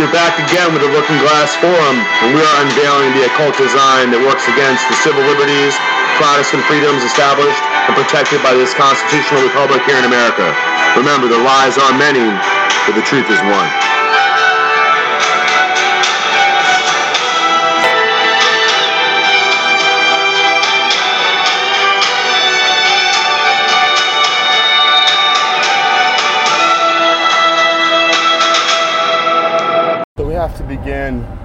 You're back again with the Looking Glass Forum, and we are unveiling the occult design that works against the civil liberties, Protestant freedoms established and protected by this constitutional republic here in America. Remember, the lies are many, but the truth is one.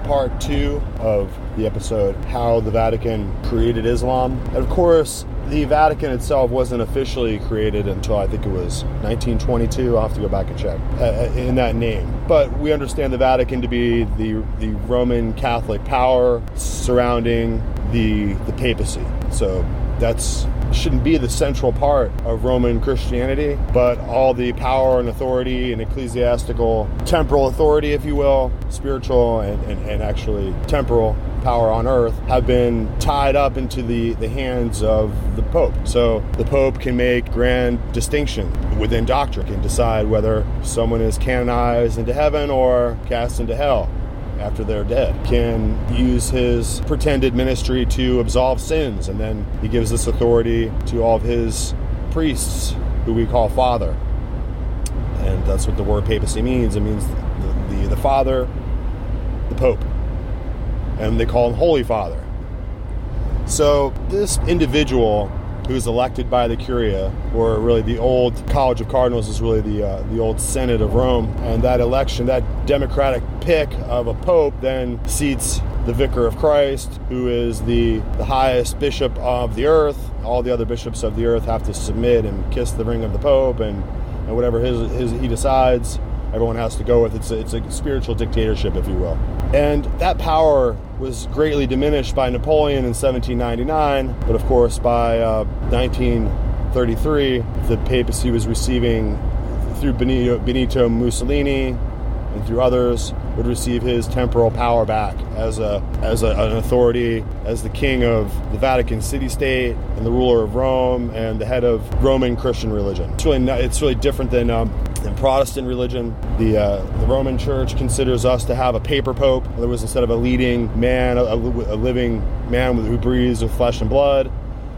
Part two of the episode how the Vatican created Islam. And of course, the Vatican itself wasn't officially created until I think it was 1922. I'll have to go back and check uh, uh, in that name. But we understand the Vatican to be the, the Roman Catholic power surrounding the, the papacy. So that's shouldn't be the central part of Roman Christianity, but all the power and authority and ecclesiastical, temporal authority, if you will, spiritual and, and, and actually temporal power on earth have been tied up into the, the hands of the Pope. So the Pope can make grand distinction within doctrine, can decide whether someone is canonized into heaven or cast into hell after they're dead, can use his pretended ministry to absolve sins, and then he gives this authority to all of his priests, who we call Father. And that's what the word papacy means. It means the, the, the Father, the Pope. And they call him Holy Father. So this individual who's elected by the Curia, or really the old College of Cardinals is really the uh, the old Senate of Rome, and that election, that democratic pick of a pope, then seats the Vicar of Christ, who is the the highest bishop of the earth. All the other bishops of the earth have to submit and kiss the ring of the pope, and and whatever his, his he decides everyone has to go with. It's a, it's a spiritual dictatorship, if you will. And that power was greatly diminished by Napoleon in 1799, but of course by uh, 1933, the papacy was receiving through Benito, Benito Mussolini and through others would receive his temporal power back as a as a, an authority, as the king of the Vatican city state and the ruler of Rome and the head of Roman Christian religion. It's really not, it's really different than um, than Protestant religion. The uh, the Roman Church considers us to have a paper pope. Other words, instead of a leading man, a, a living man who breathes with flesh and blood,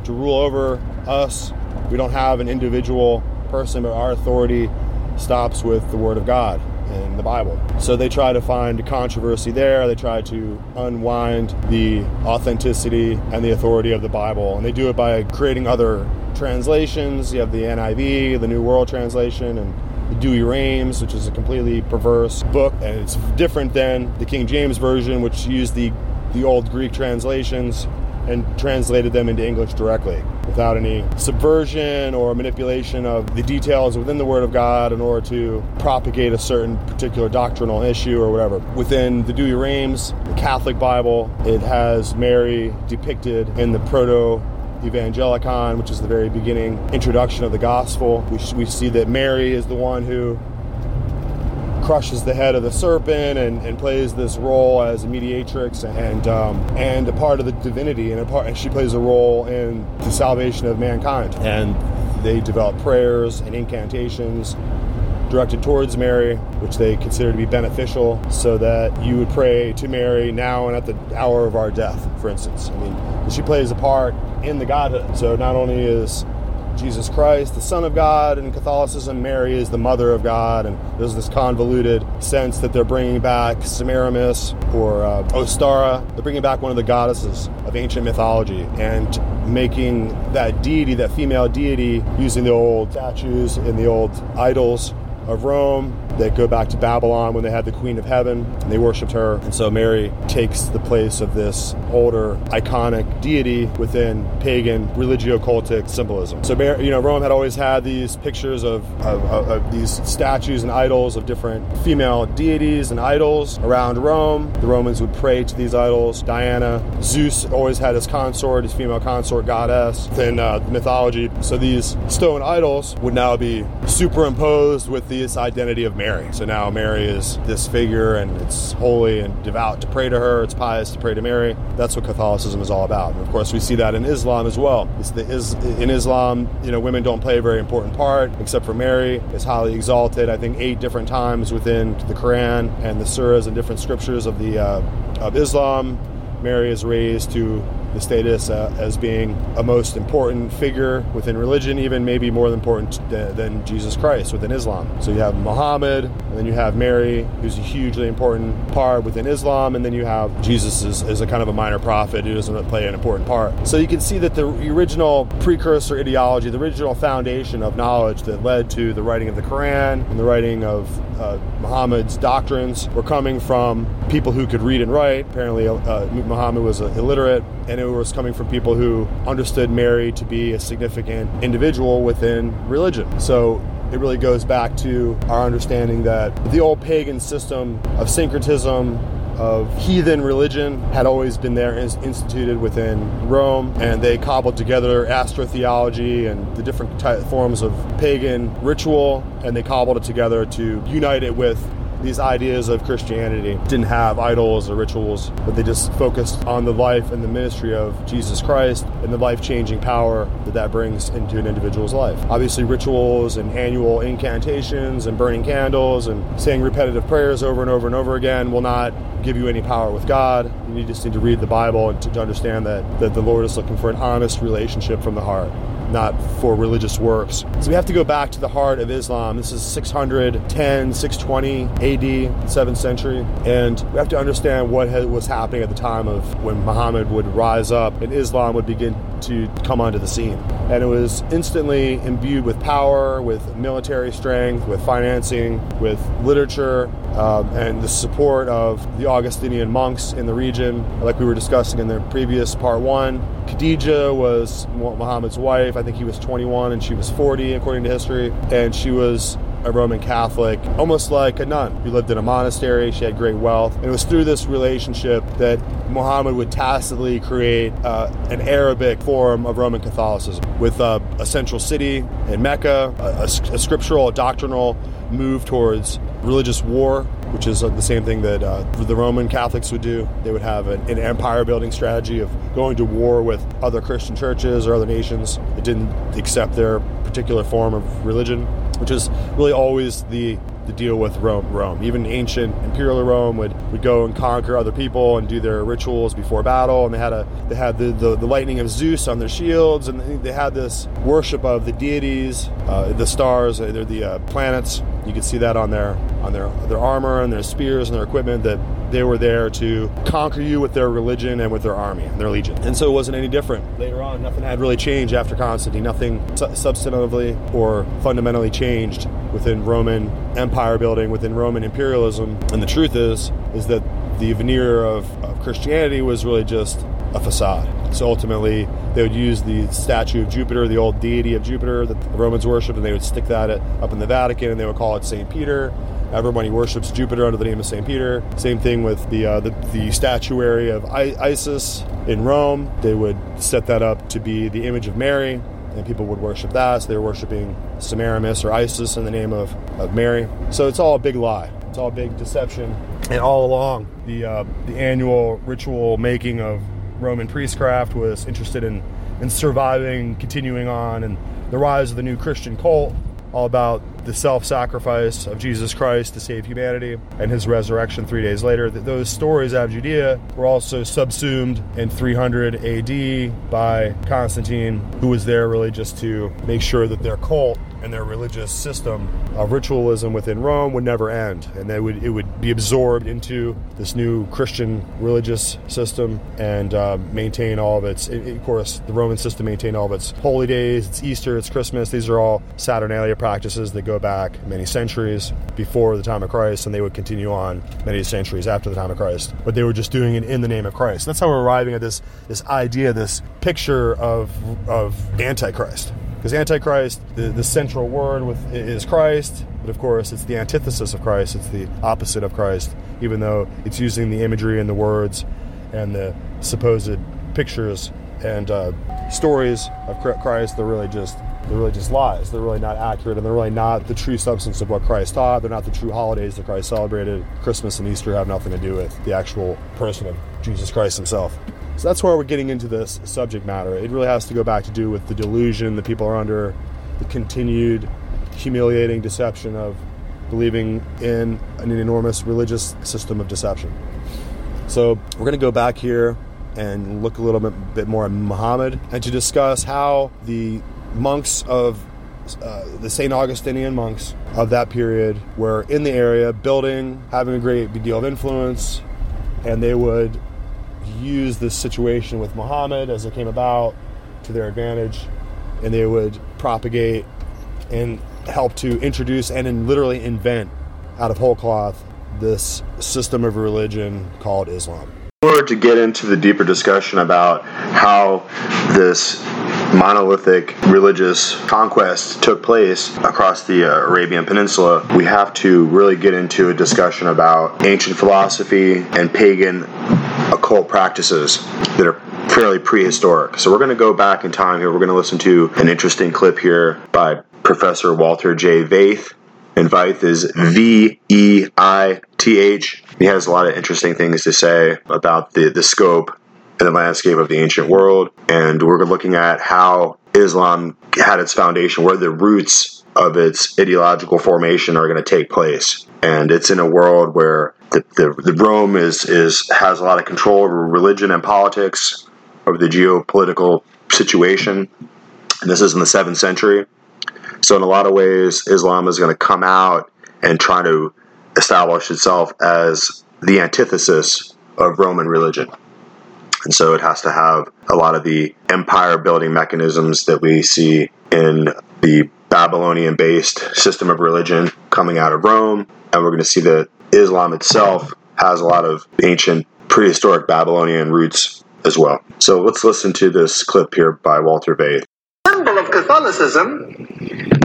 to rule over us, we don't have an individual person, but our authority stops with the Word of God in the Bible. So they try to find controversy there. They try to unwind the authenticity and the authority of the Bible. And they do it by creating other translations. You have the NIV, the New World Translation, and the Douay-Rheims, which is a completely perverse book. And it's different than the King James Version, which used the, the old Greek translations and translated them into English directly without any subversion or manipulation of the details within the Word of God in order to propagate a certain particular doctrinal issue or whatever. Within the Douay-Rheims, the Catholic Bible, it has Mary depicted in the Proto Evangelicon, which is the very beginning introduction of the gospel. We, we see that Mary is the one who crushes the head of the serpent and, and plays this role as a mediatrix and um, and a part of the divinity and, a part, and she plays a role in the salvation of mankind and they develop prayers and incantations directed towards Mary, which they consider to be beneficial, so that you would pray to Mary now and at the hour of our death, for instance. I mean, she plays a part in the Godhood. So not only is Jesus Christ, the Son of God, and Catholicism, Mary is the Mother of God, and there's this convoluted sense that they're bringing back Semiramis or uh, Ostara. They're bringing back one of the goddesses of ancient mythology and making that deity, that female deity, using the old statues and the old idols of Rome that go back to Babylon when they had the Queen of Heaven and they worshipped her. And so Mary takes the place of this older iconic deity within pagan religio-cultic symbolism. So Mary, you know Rome had always had these pictures of, of, of, of these statues and idols of different female deities and idols around Rome. The Romans would pray to these idols. Diana, Zeus always had his consort, his female consort goddess. Then uh, mythology. So these stone idols would now be superimposed with this identity of Mary Mary. So now Mary is this figure, and it's holy and devout to pray to her. It's pious to pray to Mary. That's what Catholicism is all about. And of course, we see that in Islam as well. It's the, in Islam, you know, women don't play a very important part, except for Mary. It's highly exalted. I think eight different times within the Quran and the surahs and different scriptures of the uh, of Islam. Mary is raised to the status uh, as being a most important figure within religion, even maybe more important than, than Jesus Christ within Islam. So you have Muhammad, and then you have Mary, who's a hugely important part within Islam, and then you have Jesus as, as a kind of a minor prophet who doesn't play an important part. So you can see that the original precursor ideology, the original foundation of knowledge that led to the writing of the Quran and the writing of uh, Muhammad's doctrines were coming from people who could read and write. Apparently, uh, Muhammad was illiterate, and it was coming from people who understood Mary to be a significant individual within religion. So it really goes back to our understanding that the old pagan system of syncretism, of heathen religion had always been there and instituted within Rome, and they cobbled together astrotheology and the different forms of pagan ritual, and they cobbled it together to unite it with these ideas of Christianity didn't have idols or rituals, but they just focused on the life and the ministry of Jesus Christ and the life changing power that that brings into an individual's life. Obviously, rituals and annual incantations and burning candles and saying repetitive prayers over and over and over again will not give you any power with God. You just need to read the Bible and to understand that, that the Lord is looking for an honest relationship from the heart not for religious works. So we have to go back to the heart of Islam. This is 610, 620 AD, 7th century. And we have to understand what was happening at the time of when Muhammad would rise up and Islam would begin to come onto the scene. And it was instantly imbued with power, with military strength, with financing, with literature, um, and the support of the Augustinian monks in the region, like we were discussing in the previous part one. Khadija was Muhammad's wife. I think he was 21 and she was 40, according to history. And she was a Roman Catholic, almost like a nun who lived in a monastery. She had great wealth. And it was through this relationship that Muhammad would tacitly create uh, an Arabic form of Roman Catholicism with uh, a central city in Mecca, a, a scriptural, a doctrinal move towards religious war, which is uh, the same thing that uh, the Roman Catholics would do. They would have an, an, empire building strategy of going to war with other Christian churches or other nations that didn't accept their particular form of religion, which is really always the the deal with Rome. Rome, even ancient imperial Rome, would, would go and conquer other people and do their rituals before battle. And they had a they had the, the, the lightning of Zeus on their shields, and they had this worship of the deities, uh, the stars, they're the uh, planets. You could see that on their on their their armor and their spears and their equipment that they were there to conquer you with their religion and with their army and their legion. And so it wasn't any different. Later on, nothing had really changed after Constantine. Nothing substantively or fundamentally changed within Roman empire building, within Roman imperialism. And the truth is, is that the veneer of, of Christianity was really just a facade. So ultimately, they would use the statue of Jupiter, the old deity of Jupiter that the Romans worshipped, and they would stick that up in the Vatican, and they would call it Saint Peter. Everybody worships Jupiter under the name of Saint Peter. Same thing with the uh, the, the, statuary of I- Isis in Rome. They would set that up to be the image of Mary, and people would worship that. So they were worshiping Semiramis or Isis in the name of, of Mary. So it's all a big lie. It's all a big deception. And all along, the uh, the annual ritual making of Roman priestcraft was interested in in surviving, continuing on, and the rise of the new Christian cult all about the self sacrifice of Jesus Christ to save humanity and his resurrection three days later. Those stories out of Judea were also subsumed in 300 AD by Constantine, who was there really just to make sure that their cult and their religious system of ritualism within Rome would never end, and that would it would be absorbed into this new Christian religious system and uh, maintain all of its. Of course, the Roman system maintained all of its holy days, its Easter, its Christmas. These are all Saturnalia practices that go back many centuries before the time of Christ, and they would continue on many centuries after the time of Christ. But they were just doing it in the name of Christ. That's how we're arriving at this this idea, this picture of of Antichrist. Because Antichrist, the, the central word with is Christ, but of course it's the antithesis of Christ. It's the opposite of Christ, even though it's using the imagery and the words and the supposed pictures and uh, stories of Christ. They're really just They're really just lies. They're really not accurate, and they're really not the true substance of what Christ taught. They're not the true holidays that Christ celebrated. Christmas and Easter have nothing to do with the actual person of Jesus Christ himself. So that's where we're getting into this subject matter. It really has to go back to do with the delusion that people are under, the continued humiliating deception of believing in an enormous religious system of deception. So we're going to go back here and look a little bit, bit more at Muhammad and to discuss how the monks of uh, the St. Augustinian monks of that period were in the area building, having a great deal of influence, and they would use this situation with Muhammad as it came about to their advantage, and they would propagate and help to introduce and in literally invent out of whole cloth this system of religion called Islam. In order to get into the deeper discussion about how this monolithic religious conquest took place across the uh, Arabian Peninsula, we have to really get into a discussion about ancient philosophy and pagan occult practices that are fairly prehistoric. So we're going to go back in time here. We're going to listen to an interesting clip here by Professor Walter J. Veith. And Veith is V E I T H. He has a lot of interesting things to say about the, the scope and the landscape of the ancient world. And we're looking at how Islam had its foundation, where the roots of its ideological formation are going to take place. And it's in a world where the, the, the Rome is, is has a lot of control over religion and politics, over the geopolitical situation. And this is in the seventh century. So, in a lot of ways, Islam is going to come out and try to establish itself as the antithesis of Roman religion. And so it has to have a lot of the empire building mechanisms that we see in the Babylonian based system of religion coming out of Rome. And we're going to see that Islam itself has a lot of ancient prehistoric Babylonian roots as well. So let's listen to this clip here by Walter Veith. Symbol of Catholicism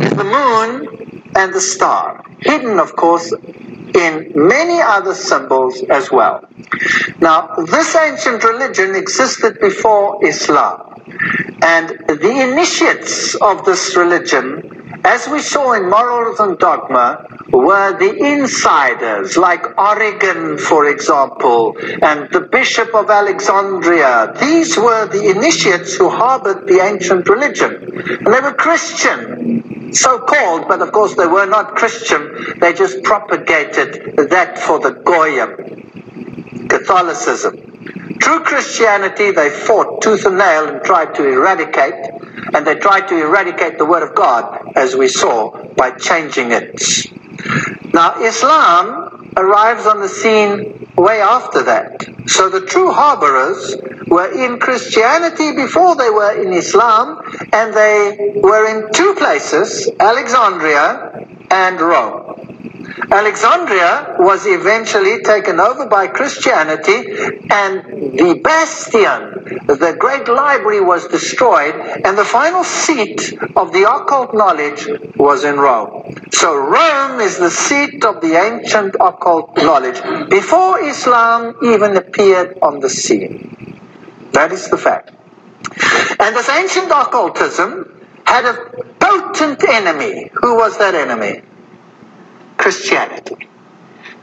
is the moon and the star, hidden, of course, in many other symbols as well. Now, this ancient religion existed before Islam. And the initiates of this religion, as we saw in Morals and Dogma, were the insiders, like Origen, for example, and the Bishop of Alexandria. These were the initiates who harbored the ancient religion. And they were Christian, so called, but of course they were not Christian. They just propagated that for the Goyim, Catholicism. True Christianity, they fought tooth and nail and tried to eradicate, and they tried to eradicate the Word of God, as we saw, by changing it. Now, Islam arrives on the scene way after that. So the true harborers were in Christianity before they were in Islam, and they were in two places Alexandria and Rome. Alexandria was eventually taken over by Christianity, and the bastion, the great library, was destroyed, and the final seat of the occult knowledge was in Rome. So Rome is the seat of the ancient occult knowledge before Islam even appeared on the scene. That is the fact. And this ancient occultism had a potent enemy. Who was that enemy? Christianity.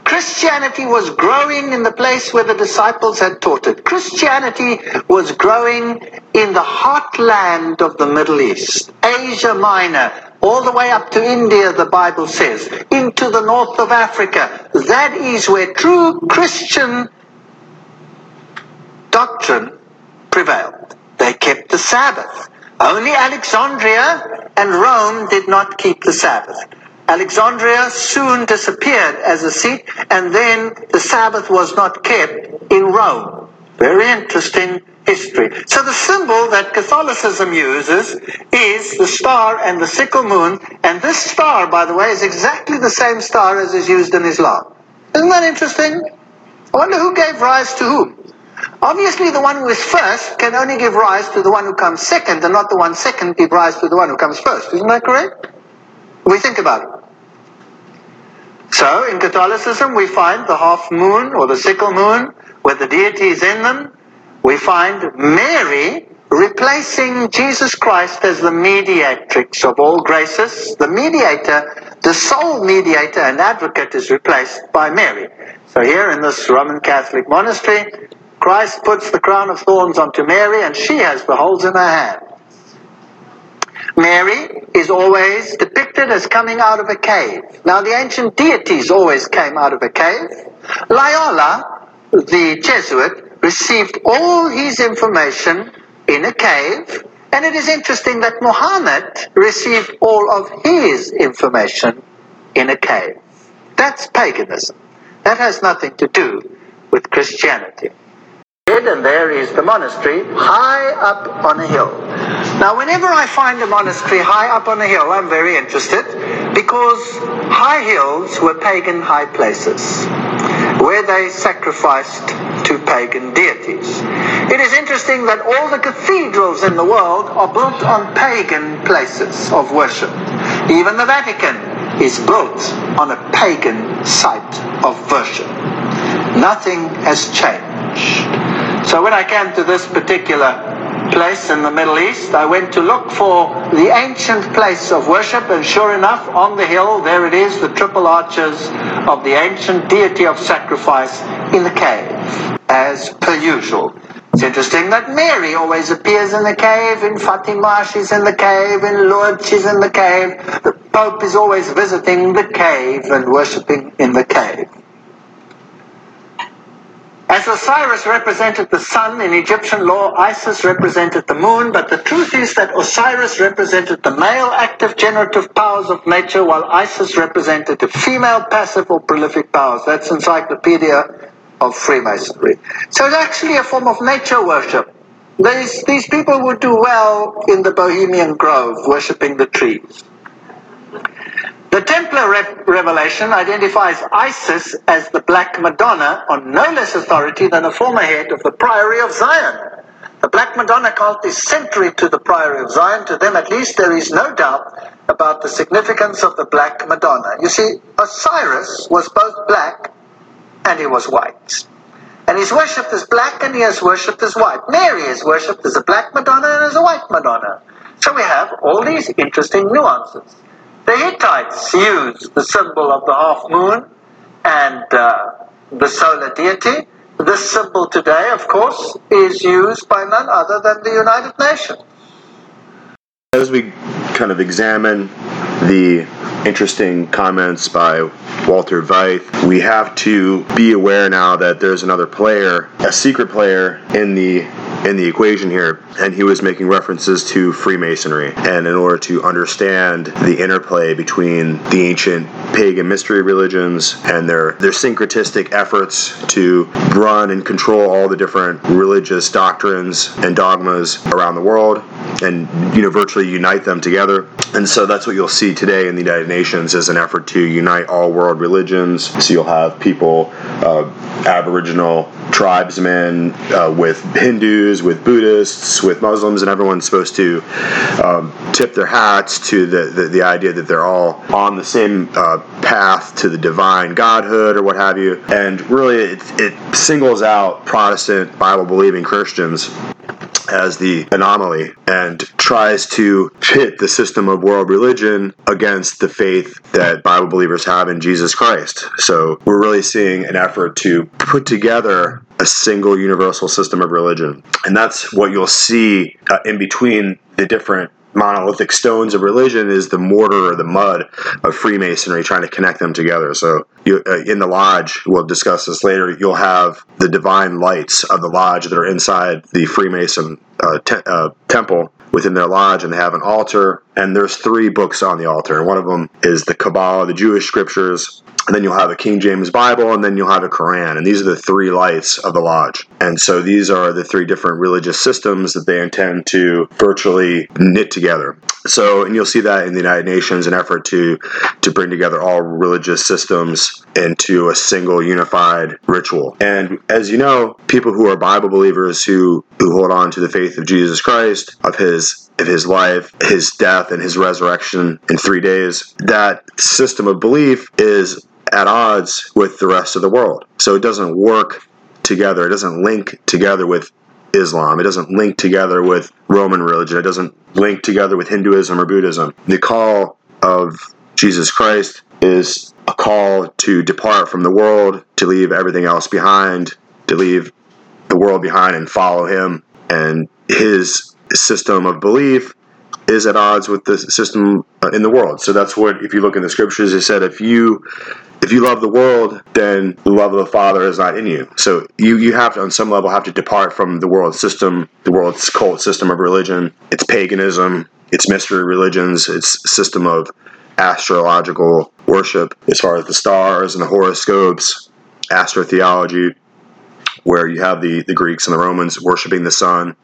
Christianity was growing in the place where the disciples had taught it. Christianity was growing in the heartland of the Middle East, Asia Minor, all the way up to India, the Bible says, into the north of Africa. That is where true Christian doctrine prevailed. They kept the Sabbath. Only Alexandria and Rome did not keep the Sabbath. Alexandria soon disappeared as a seat, and then the Sabbath was not kept in Rome. Very interesting history. So the symbol that Catholicism uses is the star and the sickle moon, and this star, by the way, is exactly the same star as is used in Islam. Isn't that interesting? I wonder who gave rise to whom. Obviously, the one who is first can only give rise to the one who comes second, and not the one second give rise to the one who comes first. Isn't that correct? We think about it. So in Catholicism, we find the half moon or the sickle moon with the deities in them. We find Mary replacing Jesus Christ as the mediatrix of all graces. The mediator, the sole mediator and advocate is replaced by Mary. So here in this Roman Catholic monastery, Christ puts the crown of thorns onto Mary and she has the holes in her hand. Mary is always depicted as coming out of a cave. Now, the ancient deities always came out of a cave. Loyola, the Jesuit, received all his information in a cave, and it is interesting that Muhammad received all of his information in a cave. That's paganism. That has nothing to do with Christianity and there is the monastery high up on a hill. Now, whenever I find a monastery high up on a hill, I'm very interested because high hills were pagan high places where they sacrificed to pagan deities. It is interesting that all the cathedrals in the world are built on pagan places of worship. Even the Vatican is built on a pagan site of worship. Nothing has changed. So when I came to this particular place in the Middle East, I went to look for the ancient place of worship, and sure enough, on the hill, there it is, the triple arches of the ancient deity of sacrifice in the cave, as per usual. It's interesting that Mary always appears in the cave, in Fatima she's in the cave, in Lourdes she's in the cave. The Pope is always visiting the cave and worshipping in the cave. As Osiris represented the sun in Egyptian law, Isis represented the moon, but the truth is that Osiris represented the male active generative powers of nature, while Isis represented the female passive or prolific powers. That's Encyclopedia of Freemasonry. So it's actually a form of nature worship. These, these people would do well in the Bohemian Grove, worshipping the trees. The Templar re- revelation identifies Isis as the Black Madonna on no less authority than a former head of the Priory of Zion. The Black Madonna cult is century to the Priory of Zion. To them, at least, there is no doubt about the significance of the Black Madonna. You see, Osiris was both black and he was white. And he's worshipped as black and he is worshipped as white. Mary is worshipped as a black Madonna and as a white Madonna. So we have all these interesting nuances. The Hittites used the symbol of the half moon and uh, the solar deity. This symbol today, of course, is used by none other than the United Nations. As we kind of examine the interesting comments by Walter Veith, we have to be aware now that there's another player, a secret player in the in the equation here, and he was making references to Freemasonry. And in order to understand the interplay between the ancient pagan mystery religions and their, their syncretistic efforts to run and control all the different religious doctrines and dogmas around the world and you know virtually unite them together and so that's what you'll see today in the united nations is an effort to unite all world religions. So you'll have people uh, aboriginal tribesmen uh, with hindus with buddhists with muslims and everyone's supposed to um, tip their hats to the, the, the, idea that they're all on the same uh, path to the divine godhood or what have you. And really it, it singles out protestant bible believing christians as the anomaly and tries to pit the system of world religion against the faith that Bible believers have in Jesus Christ. So we're really seeing an effort to put together a single universal system of religion. And that's what you'll see uh, in between the different monolithic stones of religion is the mortar or the mud of Freemasonry, trying to connect them together. So, you, uh, in the lodge, we'll discuss this later. You'll have the divine lights of the lodge that are inside the Freemason uh, te- uh, temple within their lodge, and they have an altar. And there's three books on the altar, and one of them is the Kabbalah, the Jewish scriptures, and then you'll have a King James Bible, and then you'll have a Quran. And these are the three lights of the lodge. And so these are the three different religious systems that they intend to virtually knit together. So, and you'll see that in the United Nations, an effort to to bring together all religious systems into a single unified ritual. And as you know, people who are Bible believers who who hold on to the faith of Jesus Christ, of his of his life, his death, and his resurrection in three days, that system of belief is at odds with the rest of the world. So it doesn't work together. It doesn't link together with Islam. It doesn't link together with Roman religion. It doesn't link together with Hinduism or Buddhism. The call of Jesus Christ is a call to depart from the world, to leave everything else behind, to leave the world behind and follow him. And his system of belief is at odds with the system uh, in the world. So that's what, if you look in the scriptures, it said if you if you love the world, then the love of the Father is not in you. So you you have to, on some level, have to depart from the world system, the world's cult system of religion, its paganism, its mystery religions, its system of astrological worship, as far as the stars and the horoscopes, astrotheology, where you have the, the Greeks and the Romans worshiping the sun.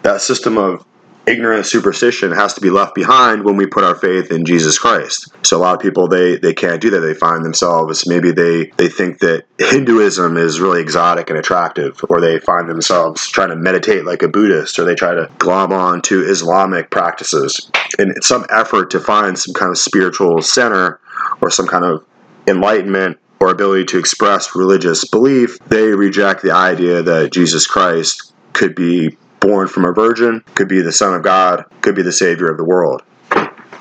That system of ignorant superstition has to be left behind when we put our faith in Jesus Christ. So a lot of people they they can't do that. They find themselves maybe they they think that Hinduism is really exotic and attractive, or they find themselves trying to meditate like a Buddhist, or they try to glom on to Islamic practices in some effort to find some kind of spiritual center or some kind of enlightenment or ability to express religious belief, they reject the idea that Jesus Christ could be born from a virgin, could be the Son of God, could be the Savior of the world.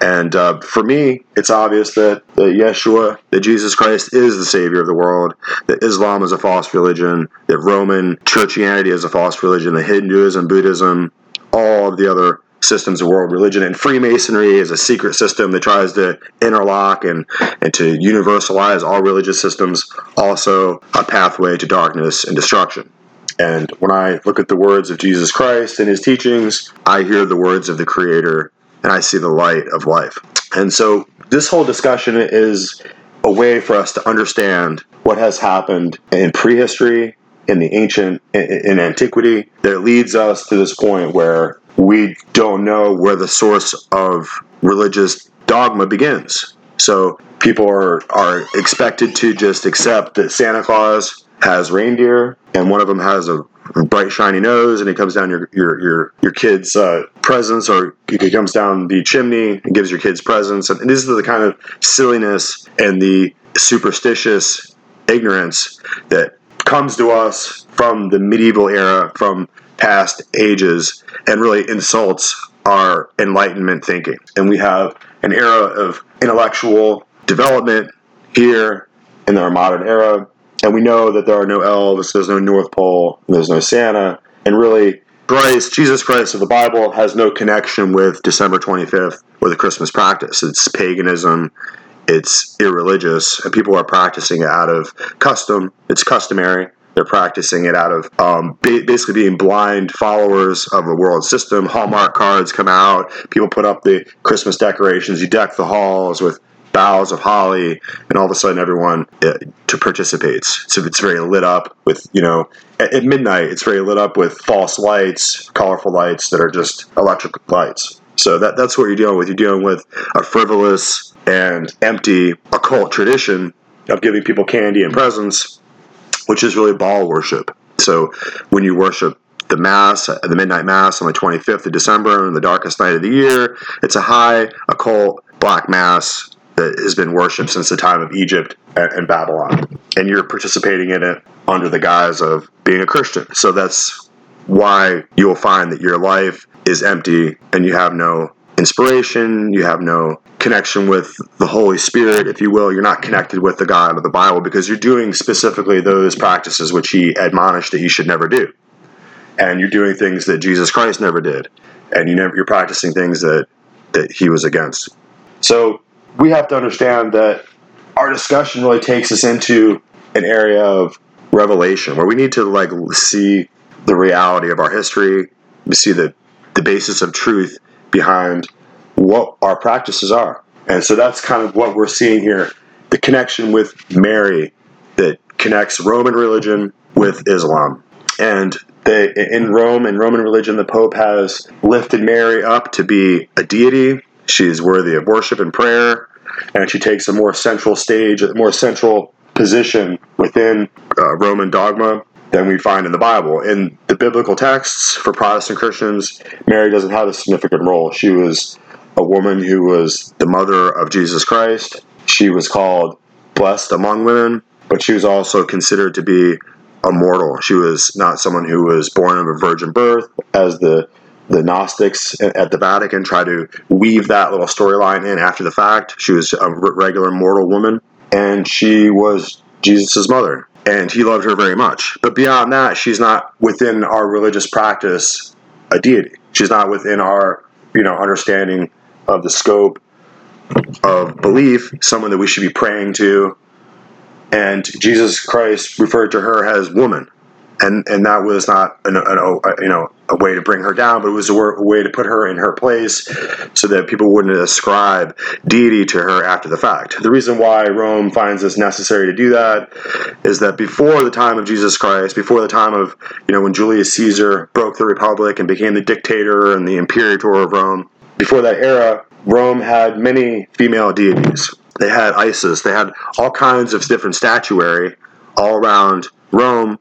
And uh, for me, it's obvious that, that Yeshua, that Jesus Christ is the Savior of the world, that Islam is a false religion, that Roman churchianity is a false religion, that Hinduism, Buddhism, all of the other systems of world religion, and Freemasonry is a secret system that tries to interlock and, and to universalize all religious systems, also a pathway to darkness and destruction. And when I look at the words of Jesus Christ and his teachings, I hear the words of the Creator and I see the light of life. And so this whole discussion is a way for us to understand what has happened in prehistory, in the ancient, in antiquity, that leads us to this point where we don't know where the source of religious dogma begins. So people are, are expected to just accept that Santa Claus has reindeer, and one of them has a bright shiny nose, and he comes down your your your your kid's uh, presents, or he comes down the chimney and gives your kids presents, and this is the kind of silliness and the superstitious ignorance that comes to us from the medieval era, from past ages, and really insults our enlightenment thinking. And we have an era of intellectual development here in our modern era and we know that there are no elves, there's no North Pole, there's no Santa, and really, Christ, Jesus Christ of the Bible, has no connection with December 25th or the Christmas practice. It's paganism, it's irreligious, and people are practicing it out of custom. It's customary. They're practicing it out of um, basically being blind followers of a world system. Hallmark cards come out. People put up the Christmas decorations. You deck the halls with boughs of holly, and all of a sudden everyone uh, to participates. So it's very lit up with you know at, midnight. It's very lit up with false lights, colorful lights that are just electric lights. So that that's what you're dealing with. You're dealing with a frivolous and empty occult tradition of giving people candy and presents, which is really Baal worship. So when you worship the mass, the midnight mass on the 25th of December, on the darkest night of the year, it's a high occult black mass that has been worshipped since the time of Egypt and Babylon. And you're participating in it under the guise of being a Christian. So that's why you'll find that your life is empty and you have no inspiration, you have no connection with the Holy Spirit, if you will. You're not connected with the God of the Bible because you're doing specifically those practices which He admonished that you should never do. And you're doing things that Jesus Christ never did. And you never, you're practicing things that, that He was against. So we have to understand that our discussion really takes us into an area of revelation where we need to like see the reality of our history, we see the the basis of truth behind what our practices are. And so that's kind of what we're seeing here the connection with Mary that connects Roman religion with Islam. And they, in Rome, in Roman religion, the Pope has lifted Mary up to be a deity she is worthy of worship and prayer, and she takes a more central stage, a more central position within uh, Roman dogma than we find in the Bible. In the biblical texts for Protestant Christians, Mary doesn't have a significant role. She was a woman who was the mother of Jesus Christ. She was called blessed among women, but she was also considered to be a mortal. She was not someone who was born of a virgin birth, as the the Gnostics at the Vatican try to weave that little storyline in after the fact. She was a regular mortal woman, and she was Jesus' mother, and he loved her very much. But beyond that, she's not within our religious practice a deity. She's not within our you know understanding of the scope of belief, someone that we should be praying to. And Jesus Christ referred to her as woman and and that was not an, an, you know a way to bring her down, but it was a, way to put her in her place, so that people wouldn't ascribe deity to her after the fact. The reason why Rome finds this necessary to do that is that before the time of Jesus Christ, before the time of you know when Julius Caesar broke the republic and became the dictator and the imperator of Rome, before that era, Rome had many female deities. They had Isis. They had all kinds of different statuary all around Rome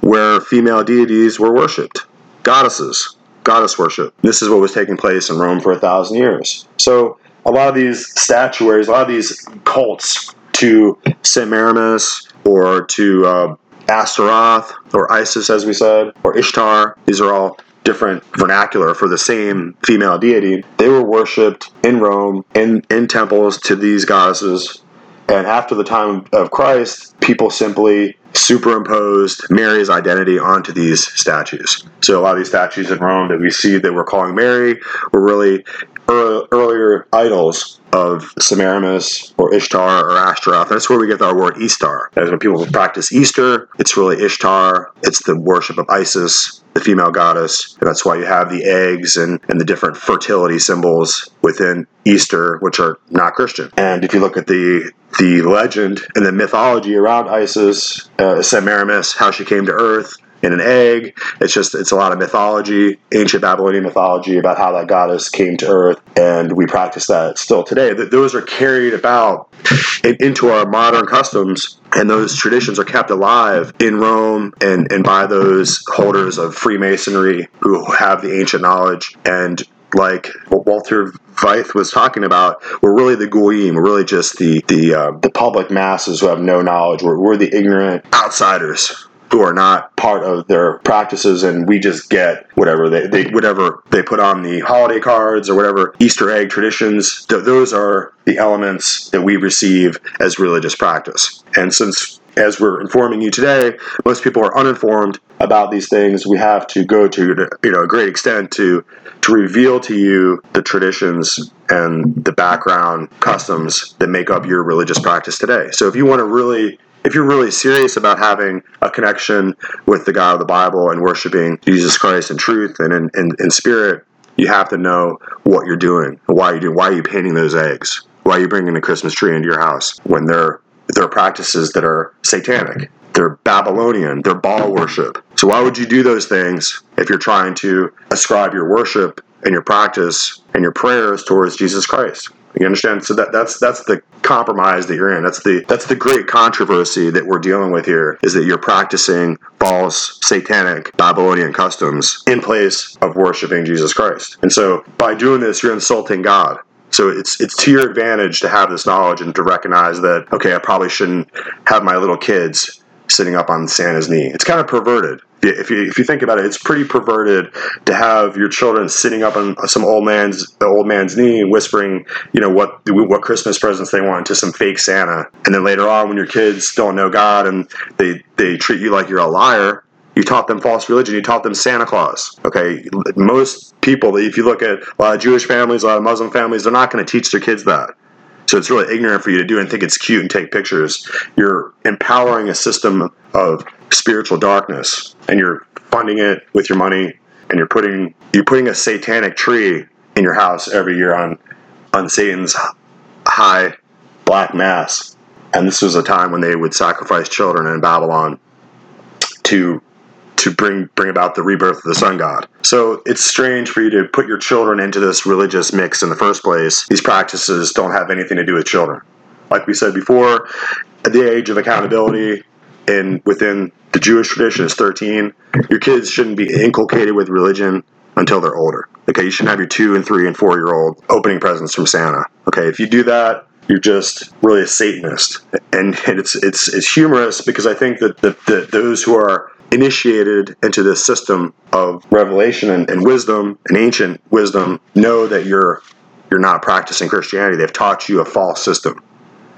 where female deities were worshipped, goddesses, goddess worship. This is what was taking place in Rome for a thousand years. So a lot of these statuaries, a lot of these cults to St. Semiramis or to uh, Astaroth or Isis, as we said, or Ishtar, these are all different vernacular for the same female deity. They were worshipped in Rome in, in temples to these goddesses. And after the time of Christ, people simply superimposed Mary's identity onto these statues. So a lot of these statues in Rome that we see that we're calling Mary were really earlier idols of Semiramis or Ishtar or Ashtaroth. That's where we get our word Easter. As when people practice Easter, it's really Ishtar. It's the worship of Isis, the female goddess. And that's why you have the eggs and, and the different fertility symbols within Easter, which are not Christian. And if you look at the the legend and the mythology around Isis, uh, Semiramis, how she came to Earth, in an egg. It's just it's a lot of mythology, ancient Babylonian mythology about how that goddess came to Earth, and we practice that still today. Those are carried about into our modern customs, and those traditions are kept alive in Rome and and by those holders of Freemasonry who have the ancient knowledge and like what Walter Veith was talking about, we're really the goyim. We're really just the the uh, the public masses who have no knowledge. We're, we're the ignorant outsiders who are not part of their practices and we just get whatever they, they whatever they put on the holiday cards or whatever easter egg traditions. Th- those are the elements that we receive as religious practice. And since as we're informing you today most people are uninformed about these things we have to go to you know a great extent to to reveal to you the traditions and the background customs that make up your religious practice today. So if you want to really if you're really serious about having a connection with the God of the Bible and worshiping Jesus Christ in truth and in, in, in spirit, you have to know what you're doing, why you why are you painting those eggs, why are you bringing a Christmas tree into your house when there are practices that are satanic, they're Babylonian, they're Baal worship. So why would you do those things if you're trying to ascribe your worship and your practice and your prayers towards Jesus Christ? You understand? So that that's that's the compromise that you're in. That's the that's the great controversy that we're dealing with here is that you're practicing false satanic Babylonian customs in place of worshiping Jesus Christ. And so by doing this you're insulting God. So it's it's to your advantage to have this knowledge and to recognize that okay, I probably shouldn't have my little kids sitting up on Santa's knee. It's kind of perverted. If you, if you think about it, it's pretty perverted to have your children sitting up on some old man's old man's knee, whispering, you know, what what Christmas presents they want to some fake Santa, and then later on, when your kids don't know God and they they treat you like you're a liar, you taught them false religion. You taught them Santa Claus. Okay, most people, if you look at a lot of Jewish families, a lot of Muslim families, they're not going to teach their kids that. So it's really ignorant for you to do and think it's cute and take pictures. You're empowering a system of spiritual darkness and you're funding it with your money and you're putting you're putting a satanic tree in your house every year on on Satan's high black mass. And this was a time when they would sacrifice children in Babylon to to bring bring about the rebirth of the sun god. So it's strange for you to put your children into this religious mix in the first place. These practices don't have anything to do with children. Like we said before, at the age of accountability and within the Jewish tradition is 13, your kids shouldn't be inculcated with religion until they're older. Okay, you shouldn't have your two and three and four year old opening presents from Santa. Okay, if you do that, you're just really a Satanist. And, it's it's it's humorous because I think that the, the, those who are initiated into this system of revelation and, and wisdom and ancient wisdom know that you're you're not practicing Christianity. They've taught you a false system,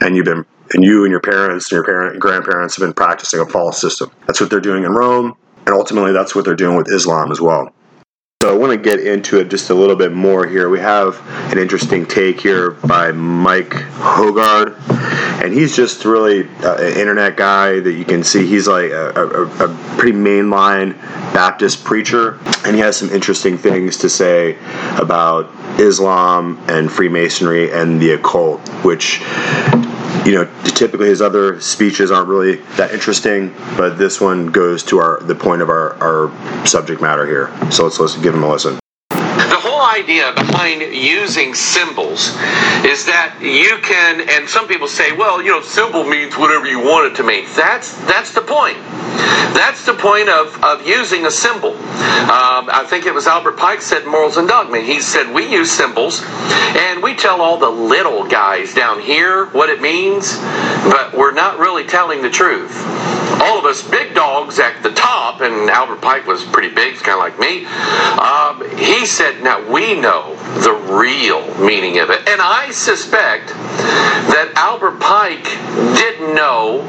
and you've been and you and your parents and your parent and grandparents have been practicing a false system. That's what they're doing in Rome, and ultimately that's what they're doing with Islam as well. So I want to get into it just a little bit more here. We have an interesting take here by Mike Hoggard, and he's just really uh, an internet guy that you can see. He's like a, a, a, pretty mainline Baptist preacher, and he has some interesting things to say about Islam and Freemasonry and the occult, which you know, typically his other speeches aren't really that interesting, but this one goes to our the point of our, our subject matter here. So let's listen, give him a listen idea behind using symbols is that you can, and some people say, well, you know, symbol means whatever you want it to mean. That's that's the point. That's the point of, of using a symbol. Um, I think it was Albert Pike said Morals and Dogma. He said we use symbols and we tell all the little guys down here what it means, but we're not really telling the truth all of us big dogs at the top, and Albert Pike was pretty big, kind of like me. Um, he said, "Now we know the real meaning of it," and I suspect that Albert Pike didn't know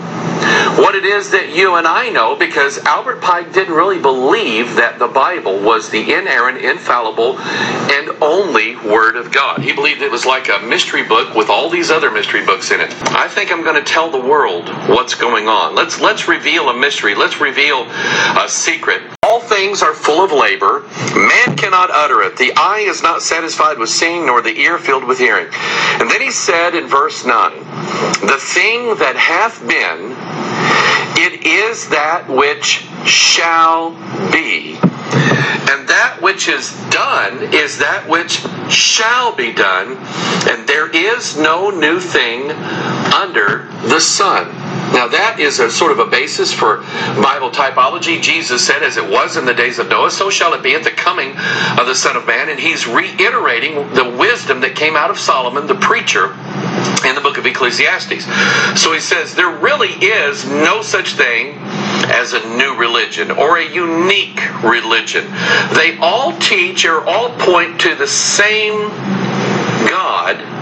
what it is that you and I know because Albert Pike didn't really believe that the Bible was the inerrant, infallible, and only Word of God. He believed it was like a mystery book with all these other mystery books in it. I think I'm going to tell the world what's going on. Let's let's reveal a mystery. Let's reveal a secret. All things are full of labor. Man cannot utter it. The eye is not satisfied with seeing, nor the ear filled with hearing. And then he said in verse 9, The thing that hath been, it is that which shall be. And that which is done is that which shall be done. And there is no new thing under the sun. Now, that is a sort of a basis for Bible typology. Jesus said, As it was in the days of Noah, so shall it be at the coming of the Son of Man. And he's reiterating the wisdom that came out of Solomon, the preacher, in the book of Ecclesiastes. So he says, There really is no such thing as a new religion or a unique religion. They all teach or all point to the same God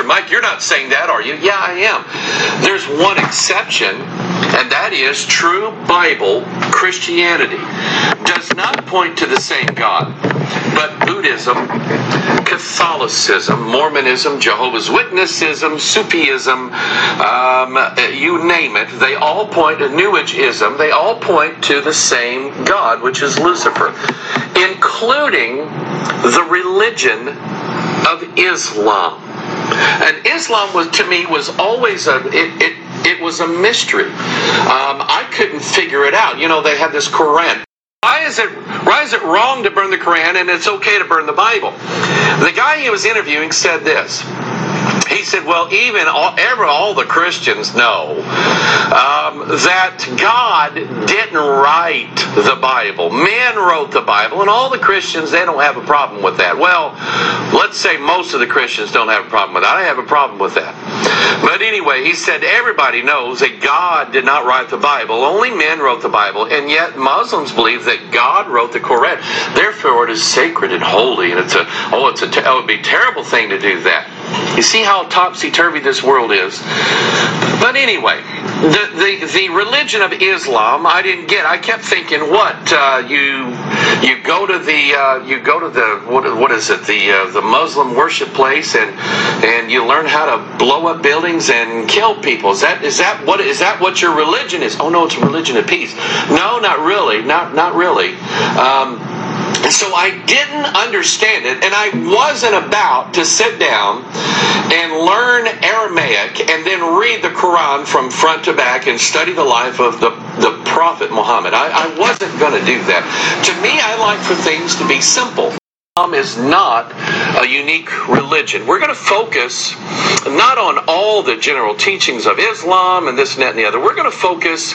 Pastor Mike, you're not saying that, are you? Yeah, I am. There's one exception, and that is true Bible Christianity. Does not point to the same God, but Buddhism, Catholicism, Mormonism, Jehovah's Witnessism, Sufism, um, you name it, they all point New Ageism, they all point to the same God, which is Lucifer, including the religion of Islam. And Islam was to me was always a it, it, it was a mystery. Um, I couldn't figure it out. You know, they have this Quran. Why is it why is it wrong to burn the Quran and it's okay to burn the Bible? The guy he was interviewing said this he said, well, even all, ever, all the Christians know um, that God didn't write the Bible. Men wrote the Bible, and all the Christians, they don't have a problem with that. Well, let's say most of the Christians don't have a problem with that. I have a problem with that. But anyway, he said everybody knows that God did not write the Bible. Only men wrote the Bible, and yet Muslims believe that God wrote the Quran. Therefore, it is sacred and holy, and it's a oh, it's a it would be a terrible thing to do that. You see how topsy turvy this world is. But anyway, the, the, the religion of Islam, I didn't get. I kept thinking, what uh, you you go to the uh, you go to the what, what is it the uh, the Muslim worship place and and you learn how to blow up buildings and kill people. Is that is that what is that what your religion is? Oh no, it's a religion of peace. No, not really, not not really. Um, and so I didn't understand it, and I wasn't about to sit down and learn Aramaic and then read the Quran from front to back and study the life of the, the Prophet Muhammad. I, I wasn't going to do that. To me, I like for things to be simple. Islam is not a unique religion. We're going to focus not on all the general teachings of Islam and this and that and the other. We're going to focus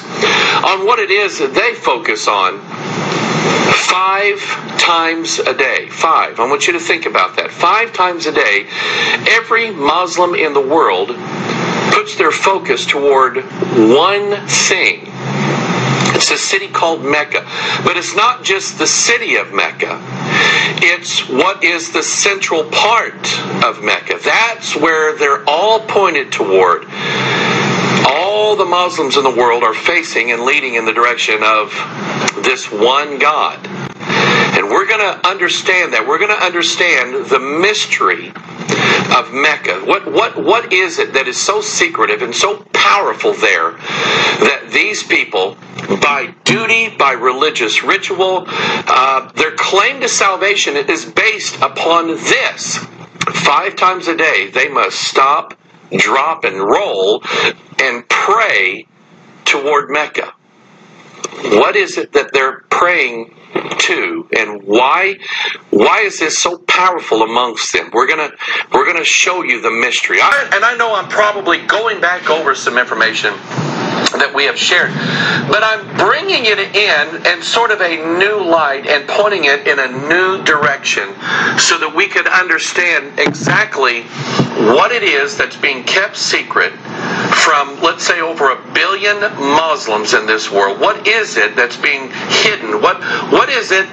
on what it is that they focus on five times a day. Five. I want you to think about that. Five times a day, every Muslim in the world puts their focus toward one thing. It's a city called Mecca. But it's not just the city of Mecca, it's what is the central part of Mecca. That's where they're all pointed toward. All the Muslims in the world are facing and leading in the direction of this one God. And we're going to understand that. We're going to understand the mystery of Mecca. What, what, what is it that is so secretive and so powerful there that these people, by duty, by religious ritual, uh, their claim to salvation is based upon this. Five times a day, they must stop, drop, and roll and pray toward Mecca. What is it that they're praying to? And why why is this so powerful amongst them? We're gonna we're gonna show you the mystery. I, and i know i'm probably going back over some information that we have shared. But I'm bringing it in and sort of a new light and pointing it in a new direction so that we could understand exactly what it is that's being kept secret from, let's say, over a billion Muslims in this world. What is it that's being hidden? What What is it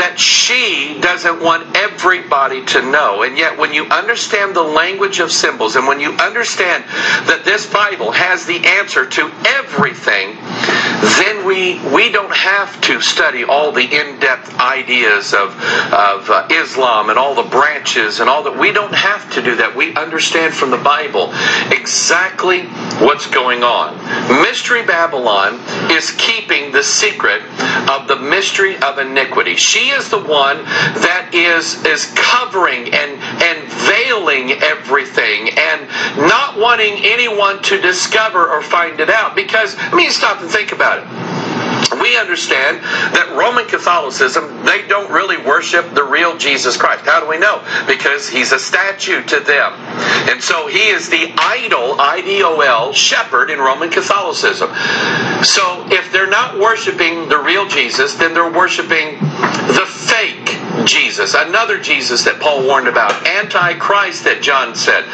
that she doesn't want everybody to know? And yet, when you understand the language of symbols and when you understand that this Bible has the answer to everything, then we we don't have to study all the in-depth ideas of of uh, Islam and all the branches and all that. We don't have to do that. We understand from the Bible exactly what's going on. Mystery Babylon is keeping the secret of the mystery of iniquity. She is the one that is is covering and and veiling everything and not wanting anyone to discover or find it out because I mean stop and think about it we understand that Roman Catholicism, they don't really worship the real Jesus Christ. How do we know? Because he's a statue to them. And so he is the idol, I D O L, shepherd in Roman Catholicism. So if they're not worshiping the real Jesus, then they're worshiping the fake Jesus, another Jesus that Paul warned about, Antichrist that John said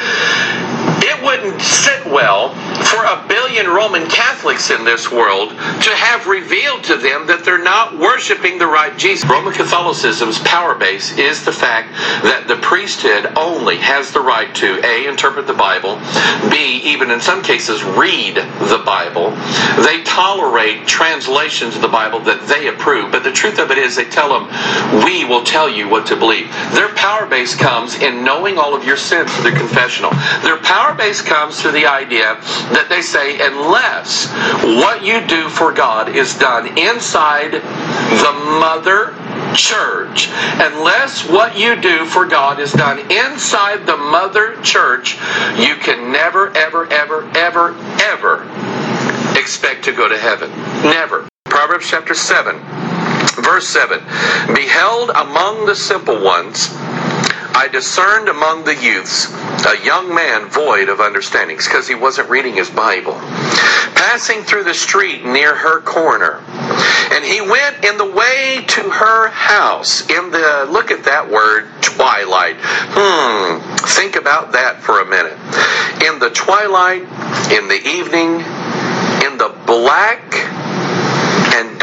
it wouldn't sit well for a billion Roman Catholics in this world to have revealed to them that they're not worshiping the right Jesus. Roman Catholicism's power base is the fact that the priesthood only has the right to A, interpret the Bible, B, even in some cases, read the Bible. They tolerate translations of the Bible that they approve, but the truth of it is they tell them, we will tell you what to believe. Their power base comes in knowing all of your sins through the confessional. Their power base comes to the idea that they say, unless what you do for God is done inside the mother church, unless what you do for God is done inside the mother church, you can never, ever, ever, ever, ever expect to go to heaven. Never. Proverbs chapter 7, verse 7 Beheld among the simple ones I discerned among the youths a young man void of understandings because he wasn't reading his Bible, passing through the street near her corner. And he went in the way to her house in the, look at that word, twilight. Hmm, think about that for a minute. In the twilight, in the evening, in the black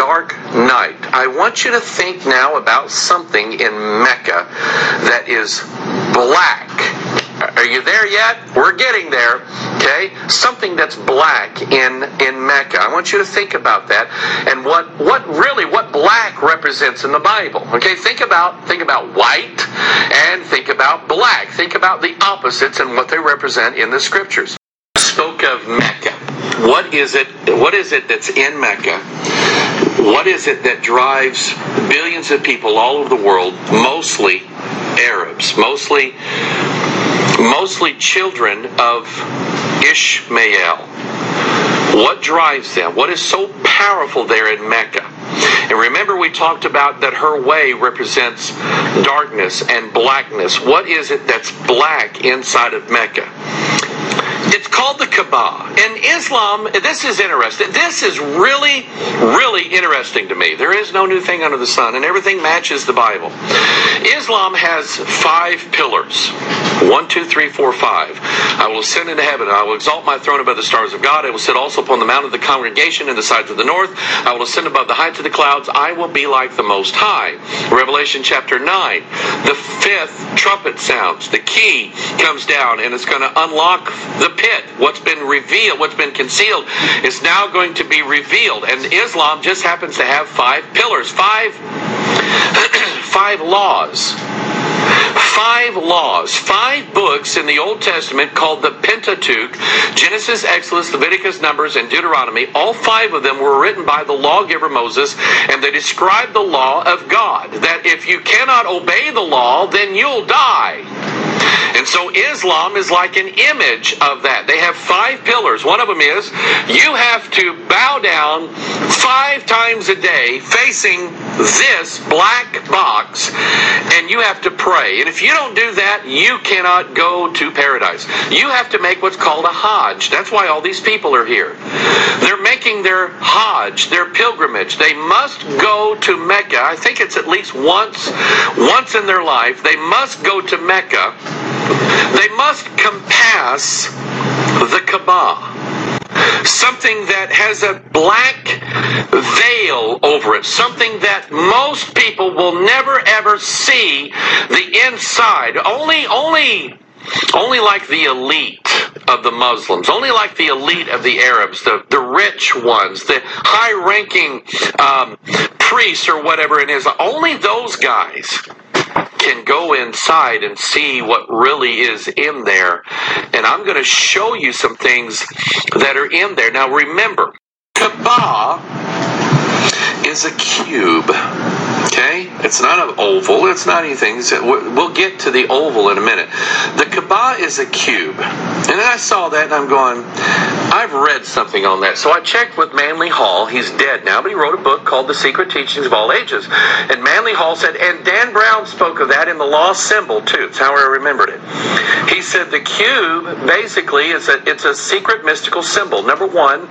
dark night. I want you to think now about something in Mecca that is black. Are you there yet? We're getting there. Okay? Something that's black in in Mecca. I want you to think about that and what what really what black represents in the Bible. Okay? Think about think about white and think about black. Think about the opposites and what they represent in the scriptures. Spoke of Mecca. What is it what is it that's in Mecca? What is it that drives billions of people all over the world, mostly Arabs, mostly mostly children of Ishmael? What drives them? What is so powerful there in Mecca? And remember, we talked about that her way represents darkness and blackness. What is it that's black inside of Mecca? It's called the Kaaba. And Islam, this is interesting. This is really, really interesting to me. There is no new thing under the sun, and everything matches the Bible. Islam has five pillars one, two, three, four, five. I will ascend into heaven, I will exalt my throne above the stars of God. I will sit also upon the mount of the congregation in the sides of the north. I will ascend above the heights of the clouds. I will be like the Most High. Revelation chapter 9. The fifth trumpet sounds. The key comes down, and it's going to unlock the pit. What's been revealed, what's been concealed, is now going to be revealed. And Islam just happens to have five pillars, five, five laws five laws, five books in the Old Testament called the Pentateuch Genesis, Exodus, Leviticus, Numbers, and Deuteronomy. All five of them were written by the lawgiver Moses, and they describe the law of God. That if you cannot obey the law, then you'll die. And so Islam is like an image of that. They have five pillars. One of them is you have to bow down five times a day facing this black box and you have to pray. And if you don't do that, you cannot go to paradise. You have to make what's called a Hajj. That's why all these people are here. They're making their Hajj, their pilgrimage. They must go to Mecca. I think it's at least once once in their life. They must go to Mecca they must compass the Kaaba. Something that has a black veil over it. Something that most people will never ever see the inside. Only, only only like the elite of the Muslims, only like the elite of the Arabs, the, the rich ones, the high ranking um, priests or whatever it is, only those guys can go inside and see what really is in there. And I'm going to show you some things that are in there. Now remember, Kaaba is a cube. Okay? It's not an oval. It's not anything. We'll get to the oval in a minute. The Kaaba is a cube. And then I saw that and I'm going, I've read something on that. So I checked with Manly Hall. He's dead now, but he wrote a book called The Secret Teachings of All Ages. And Manly Hall said, and Dan Brown spoke of that in the Lost Symbol too. It's how I remembered it. He said the cube basically is a it's a secret mystical symbol. Number one,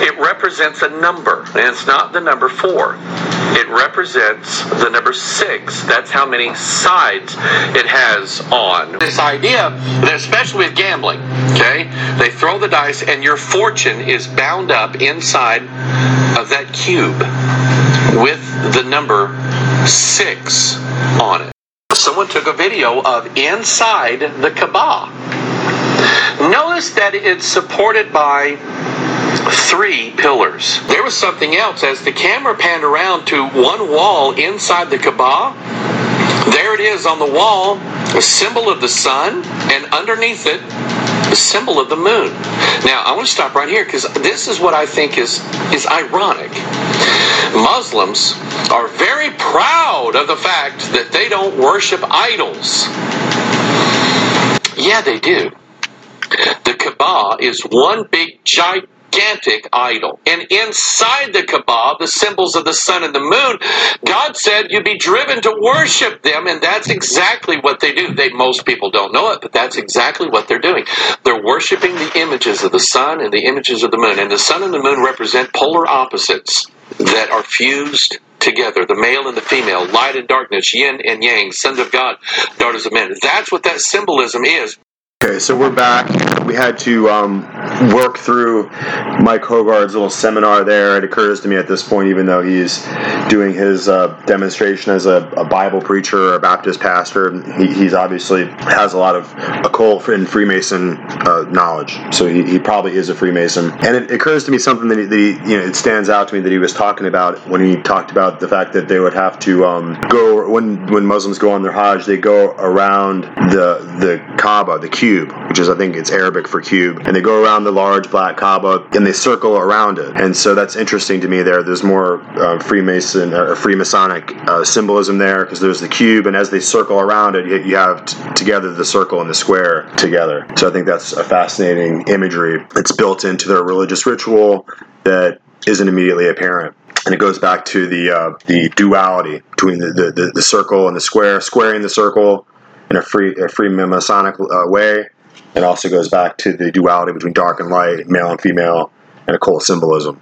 it represents a number, and it's not the number four. It represents the number six. That's how many sides it has on. This idea especially with gambling, okay, they throw the dice and your fortune is bound up inside of that cube with the number six on it. Someone took a video of inside the Kaaba. Notice that it's supported by three pillars. There was something else. As the camera panned around to one wall inside the Kaaba, there it is on the wall, a symbol of the sun, and underneath it, the symbol of the moon. Now, I want to stop right here because this is what I think is, is ironic. Muslims are very proud of the fact that they don't worship idols. Yeah, they do. The Kaaba is one big giant gigantic idol. And inside the Kaaba, the symbols of the sun and the moon, God said you'd be driven to worship them, and that's exactly what they do. They most people don't know it, but that's exactly what they're doing. They're worshiping the images of the sun and the images of the moon. And the sun and the moon represent polar opposites that are fused together the male and the female, light and darkness, yin and yang, sons of God, daughters of men. That's what that symbolism is. Okay, so we're back. We had to um, work through Mike Hoggard's little seminar there. It occurs to me at this point, even though he's doing his uh, demonstration as a, a, Bible preacher or a Baptist pastor, he, he's obviously has a lot of occult and Freemason uh, knowledge. So he, he, probably is a Freemason. And it occurs to me something that he, that he, you know, it stands out to me that he was talking about when he talked about the fact that they would have to um, go when when Muslims go on their Hajj, they go around the the Kaaba, the cube cube, which is I think it's Arabic for cube, and they go around the large black Kaaba and they circle around it. And so that's interesting to me. There, there's more uh, Freemason or Freemasonic uh, symbolism there because there's the cube, and as they circle around it, you have t- together the circle and the square together. So I think that's a fascinating imagery. It's built into their religious ritual that isn't immediately apparent and it goes back to the uh, the duality between the, the, the, circle and the square, squaring the circle in a free a free Masonic uh, way, It also goes back to the duality between dark and light, male and female, and occult symbolism.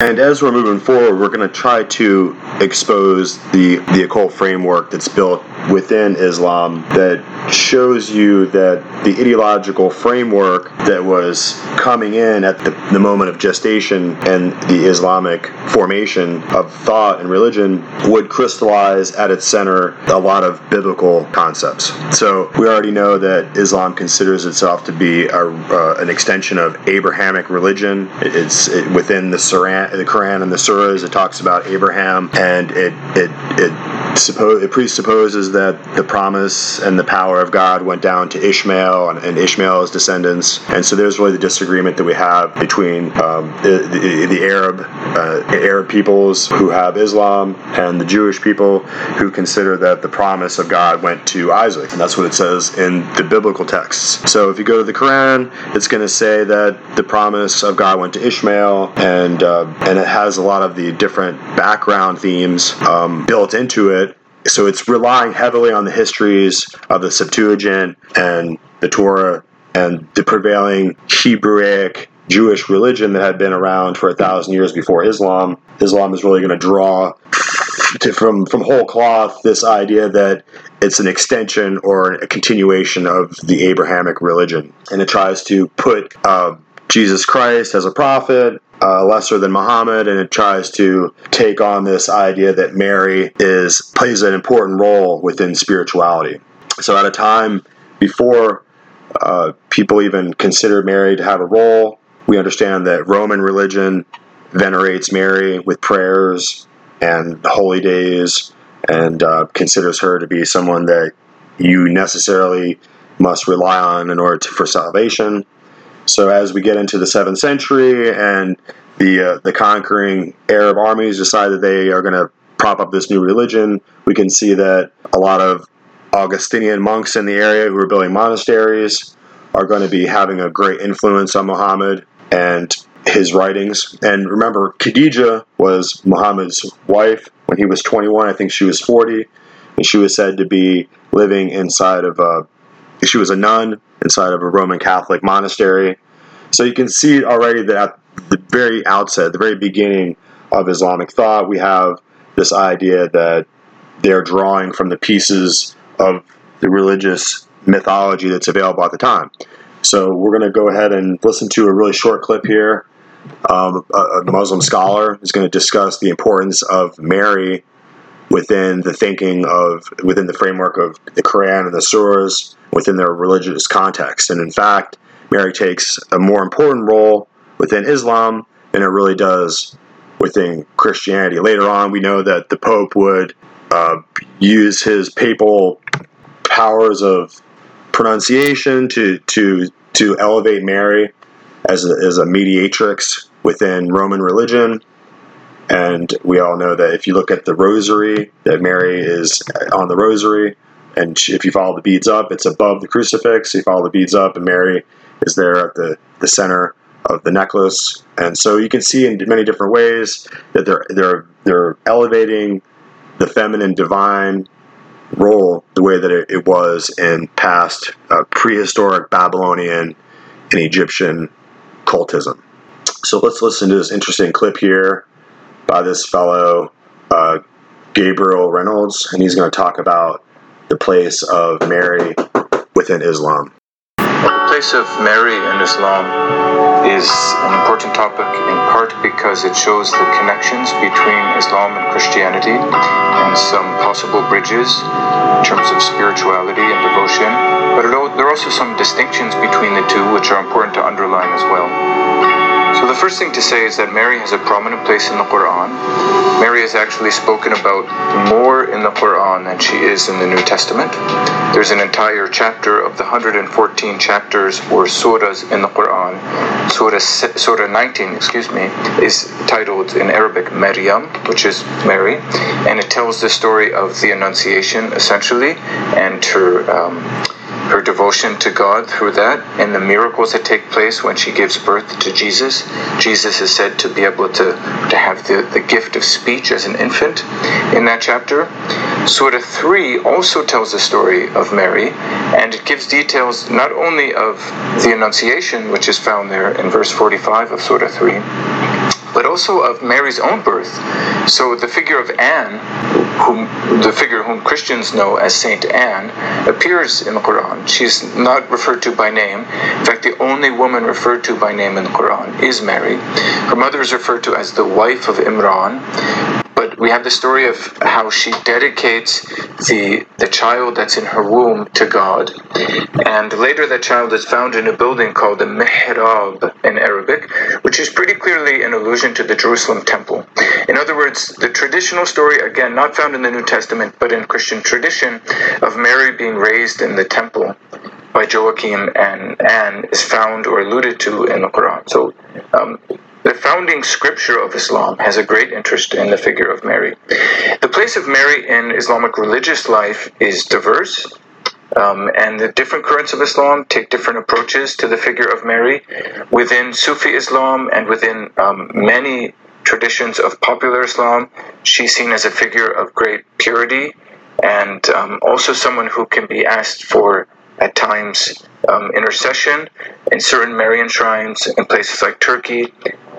And as we're moving forward, we're going to try to expose the, the occult framework that's built within Islam that shows you that the ideological framework that was coming in at the, the moment of gestation and the Islamic formation of thought and religion would crystallize at its center a lot of biblical concepts. So we already know that Islam considers itself to be a, uh, an extension of Abrahamic religion. It's it, within the Quran, the Quran and the surahs. It talks about Abraham, and it it it suppose it presupposes that the promise and the power of God went down to Ishmael and, and Ishmael's descendants. And so there's really the disagreement that we have between um, the, the, the, Arab uh, Arab peoples who have Islam and the Jewish people who consider that the promise of God went to Isaac. And that's what it says in the biblical texts. So if you go to the Quran, it's going to say that the promise of God went to Ishmael, and uh, and it has a lot of the different background themes um, built into it so it's relying heavily on the histories of the Septuagint and the Torah and the prevailing Hebraic Jewish religion that had been around for a thousand years before Islam. Islam is really going to draw to, from from whole cloth this idea that it's an extension or a continuation of the Abrahamic religion, and it tries to put uh, Jesus Christ as a prophet uh, lesser than Muhammad, and it tries to take on this idea that Mary is plays an important role within spirituality. So, at a time before uh, people even consider Mary to have a role, we understand that Roman religion venerates Mary with prayers and holy days, and uh, considers her to be someone that you necessarily must rely on in order to, for salvation. So as we get into the seventh century and the uh, the conquering Arab armies decide that they are going to prop up this new religion, we can see that a lot of Augustinian monks in the area who are building monasteries are going to be having a great influence on Muhammad and his writings. And remember, Khadija was Muhammad's wife when he was 21. I think she was 40, and she was said to be living inside of a. She was a nun inside of a Roman Catholic monastery. So you can see already that at the very outset, the very beginning of Islamic thought, we have this idea that they're drawing from the pieces of the religious mythology that's available at the time. So we're going to go ahead and listen to a really short clip here. Um, a, a Muslim scholar is going to discuss the importance of Mary within the thinking of within the framework of the Quran and the surahs within their religious context. And in fact, Mary takes a more important role within Islam than it really does within Christianity. Later on, we know that the Pope would uh, use his papal powers of pronunciation to to to elevate Mary as a, as a mediatrix within Roman religion. And we all know that if you look at the rosary, that Mary is on the rosary, and if you follow the beads up, it's above the crucifix. If You follow the beads up, and Mary is there at the, the center of the necklace. And so you can see in many different ways that they're they're they're elevating the feminine divine role the way that it, it was in past uh, prehistoric Babylonian and Egyptian cultism. So let's listen to this interesting clip here by this fellow, uh, Gabriel Reynolds, and he's going to talk about the place of Mary within Islam. The place of Mary in Islam is an important topic in part because it shows the connections between Islam and Christianity and some possible bridges in terms of spirituality and devotion. But there are also some distinctions between the two which are important to underline as well. So the first thing to say is that Mary has a prominent place in the Quran. Mary is actually spoken about more in the Quran than she is in the New Testament. There's an entire chapter of the 114 chapters or surahs in the Quran. Surah, surah 19, excuse me, is titled in Arabic Maryam, which is Mary, and it tells the story of the Annunciation essentially and her. Um, her devotion to God through that and the miracles that take place when she gives birth to Jesus. Jesus is said to be able to, to have the, the gift of speech as an infant in that chapter. Surah 3 also tells the story of Mary, And it gives details not only of the Annunciation, which is found there in verse 45 of Surah 3, but also of Mary's own birth. So the figure of Anne, whom the figure whom Christians know as Saint Anne, appears in the Quran. She's not referred to by name. In fact, the only woman referred to by name in the Quran is Mary. Her mother is referred to as the wife of Imran, but we have the story of how she dedicates the the child that's in her womb to God, and later that child is found in a building called the Mihrab in Arabic, which is pretty clearly an allusion to the Jerusalem temple. In other words, the traditional story, again not found in the New Testament, but in Christian tradition, of Mary being raised in the temple by Joachim and Anne is found or alluded to in the Quran. So um, the founding scripture of Islam has a great interest in the figure of Mary. The place of Mary in Islamic religious life is diverse. Um, and the different currents of Islam take different approaches to the figure of Mary. Within Sufi Islam and within um, many traditions of popular Islam, she's seen as a figure of great purity and um, also someone who can be asked for at times um, intercession in certain Marian shrines in places like Turkey,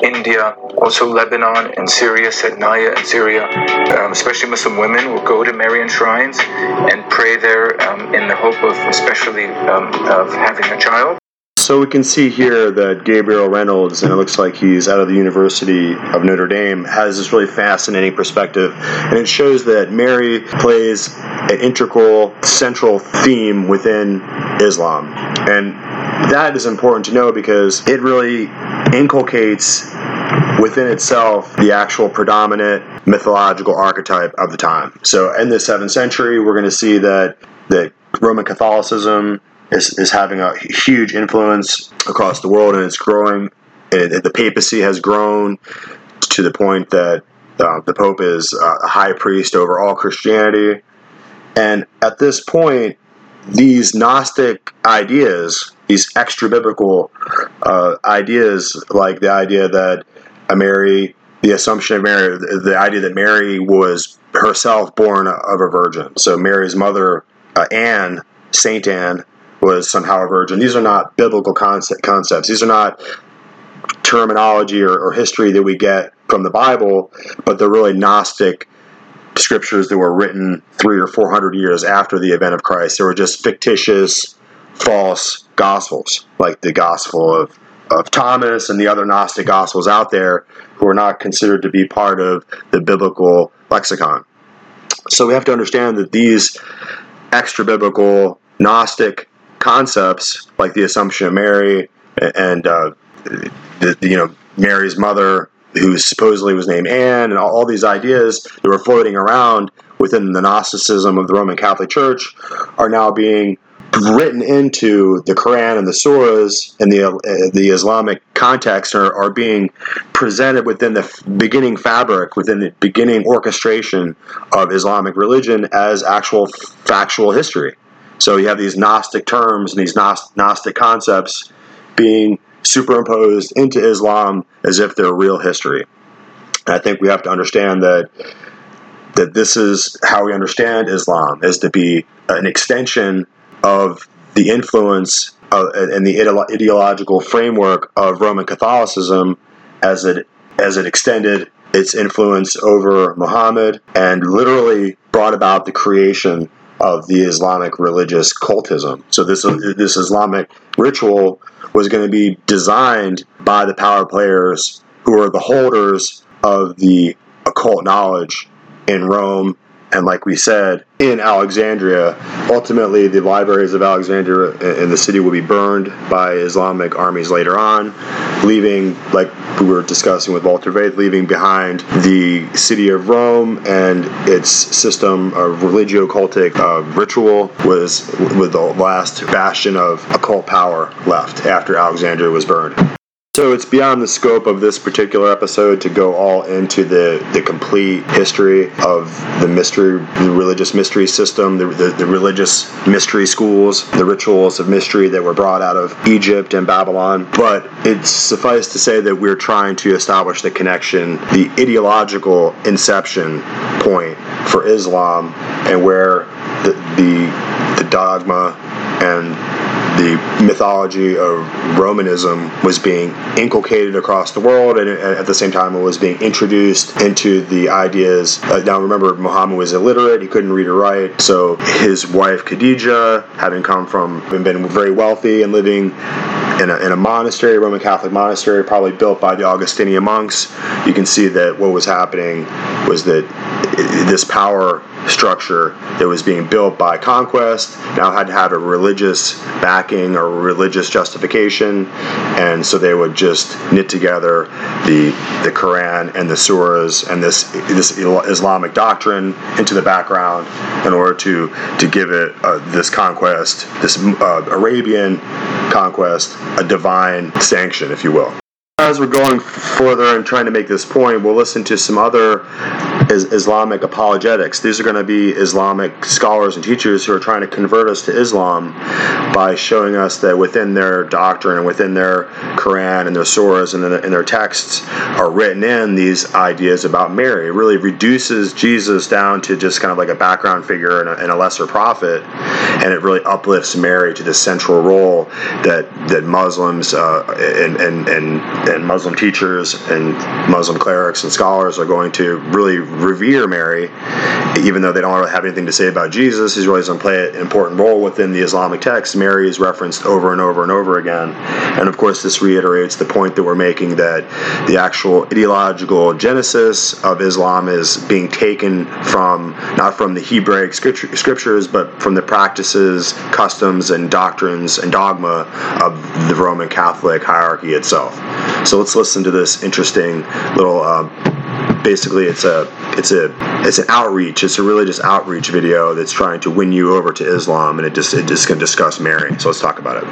India, also Lebanon and Syria, Sednaya in Syria. Um, especially Muslim women will go to Marian shrines and pray there um, in the hope of especially um, of having a child. So we can see here that Gabriel Reynolds, and it looks like he's out of the University of Notre Dame, has this really fascinating perspective. And it shows that Mary plays an integral, central theme within Islam. And that is important to know because it really inculcates within itself the actual predominant mythological archetype of the time. So in the 7th century, we're going to see that that Roman Catholicism is, is having a huge influence across the world and it's growing. It, the papacy has grown to the point that uh, the Pope is a high priest over all Christianity. And at this point, these Gnostic ideas, these extra biblical uh, ideas, like the idea that Mary, the assumption of Mary, the idea that Mary was herself born of a virgin. So Mary's mother, uh, Anne, Saint Anne, was somehow a virgin. These are not biblical concept, concepts. These are not terminology or, or history that we get from the Bible, but they're really Gnostic scriptures that were written three or four hundred years after the event of Christ. They were just fictitious, false gospels, like the Gospel of, of Thomas and the other Gnostic gospels out there, who are not considered to be part of the biblical lexicon. So we have to understand that these extra biblical Gnostic concepts like the Assumption of Mary and uh, the, you know Mary's mother, who supposedly was named Anne, and all, all these ideas that were floating around within the Gnosticism of the Roman Catholic Church are now being written into the Quran and the surahs and the uh, the Islamic context are, are being presented within the beginning fabric, within the beginning orchestration of Islamic religion as actual factual history. So you have these Gnostic terms and these Gnostic concepts being superimposed into Islam as if they're real history. And I think we have to understand that that this is how we understand Islam is to be an extension of the influence uh, of, and the ideological framework of Roman Catholicism as it as it extended its influence over Muhammad and literally brought about the creation of the Islamic religious cultism. So this this Islamic ritual was going to be designed by the power players who are the holders of the occult knowledge in Rome and like we said, in Alexandria, ultimately the libraries of Alexandria and the city will be burned by Islamic armies later on, leaving, like we were discussing with Walter Veith, leaving behind the city of Rome and its system of religio-cultic uh, ritual was with the last bastion of occult power left after Alexandria was burned. So it's beyond the scope of this particular episode to go all into the, the complete history of the mystery, the religious mystery system, the, the, the religious mystery schools, the rituals of mystery that were brought out of Egypt and Babylon. But it's suffice to say that we're trying to establish the connection, the ideological inception point for Islam and where the, the, the dogma and the mythology of Romanism was being inculcated across the world, and at the same time, it was being introduced into the ideas. Uh, now, remember, Muhammad was illiterate; he couldn't read or write. So his wife Khadija, having come from and been very wealthy and living in a, in a monastery, a Roman Catholic monastery, probably built by the Augustinian monks, you can see that what was happening was that this power structure that was being built by conquest now had to have a religious backing or religious justification, and so they would just knit together the the Quran and the surahs and this this Islamic doctrine into the background in order to to give it uh, this conquest, this uh, Arabian conquest, a divine sanction, if you will as we're going further and trying to make this point, we'll listen to some other Islamic apologetics. These are going to be Islamic scholars and teachers who are trying to convert us to Islam by showing us that within their doctrine and within their Quran and their surahs and in their texts are written in these ideas about Mary. It really reduces Jesus down to just kind of like a background figure and a, and a lesser prophet, and it really uplifts Mary to the central role that that Muslims uh, and, and and and Muslim teachers and Muslim clerics and scholars are going to really revere Mary, even though they don't really have anything to say about Jesus. He's really going to play an important role within the Islamic text. Mary is referenced over and over and over again. And of course, this reiterates the point that we're making that the actual ideological genesis of Islam is being taken from, not from the Hebraic scriptures, but from the practices, customs, and doctrines and dogma of the Roman Catholic hierarchy itself. So let's listen to this interesting little. Um, basically, it's a it's a it's an outreach. It's a religious outreach video that's trying to win you over to Islam, and it just it just can discuss Mary. So let's talk about it.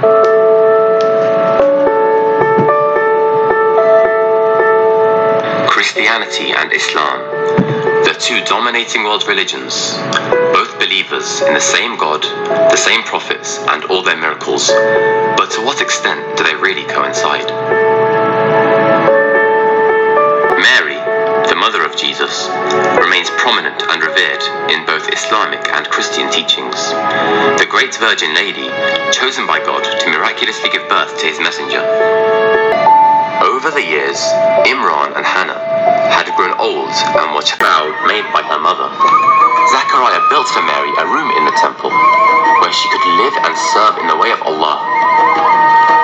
Christianity and Islam, the two dominating world religions, both believers in the same God, the same prophets, and all their miracles. But to what extent do they really coincide? Mary, the mother of Jesus, remains prominent and revered in both Islamic and Christian teachings. The Great Virgin Lady, chosen by God to miraculously give birth to his messenger. Over the years, Imran and Hannah had grown old and watched vow made by her mother. Zachariah built for Mary a room in the temple where she could live and serve in the way of Allah.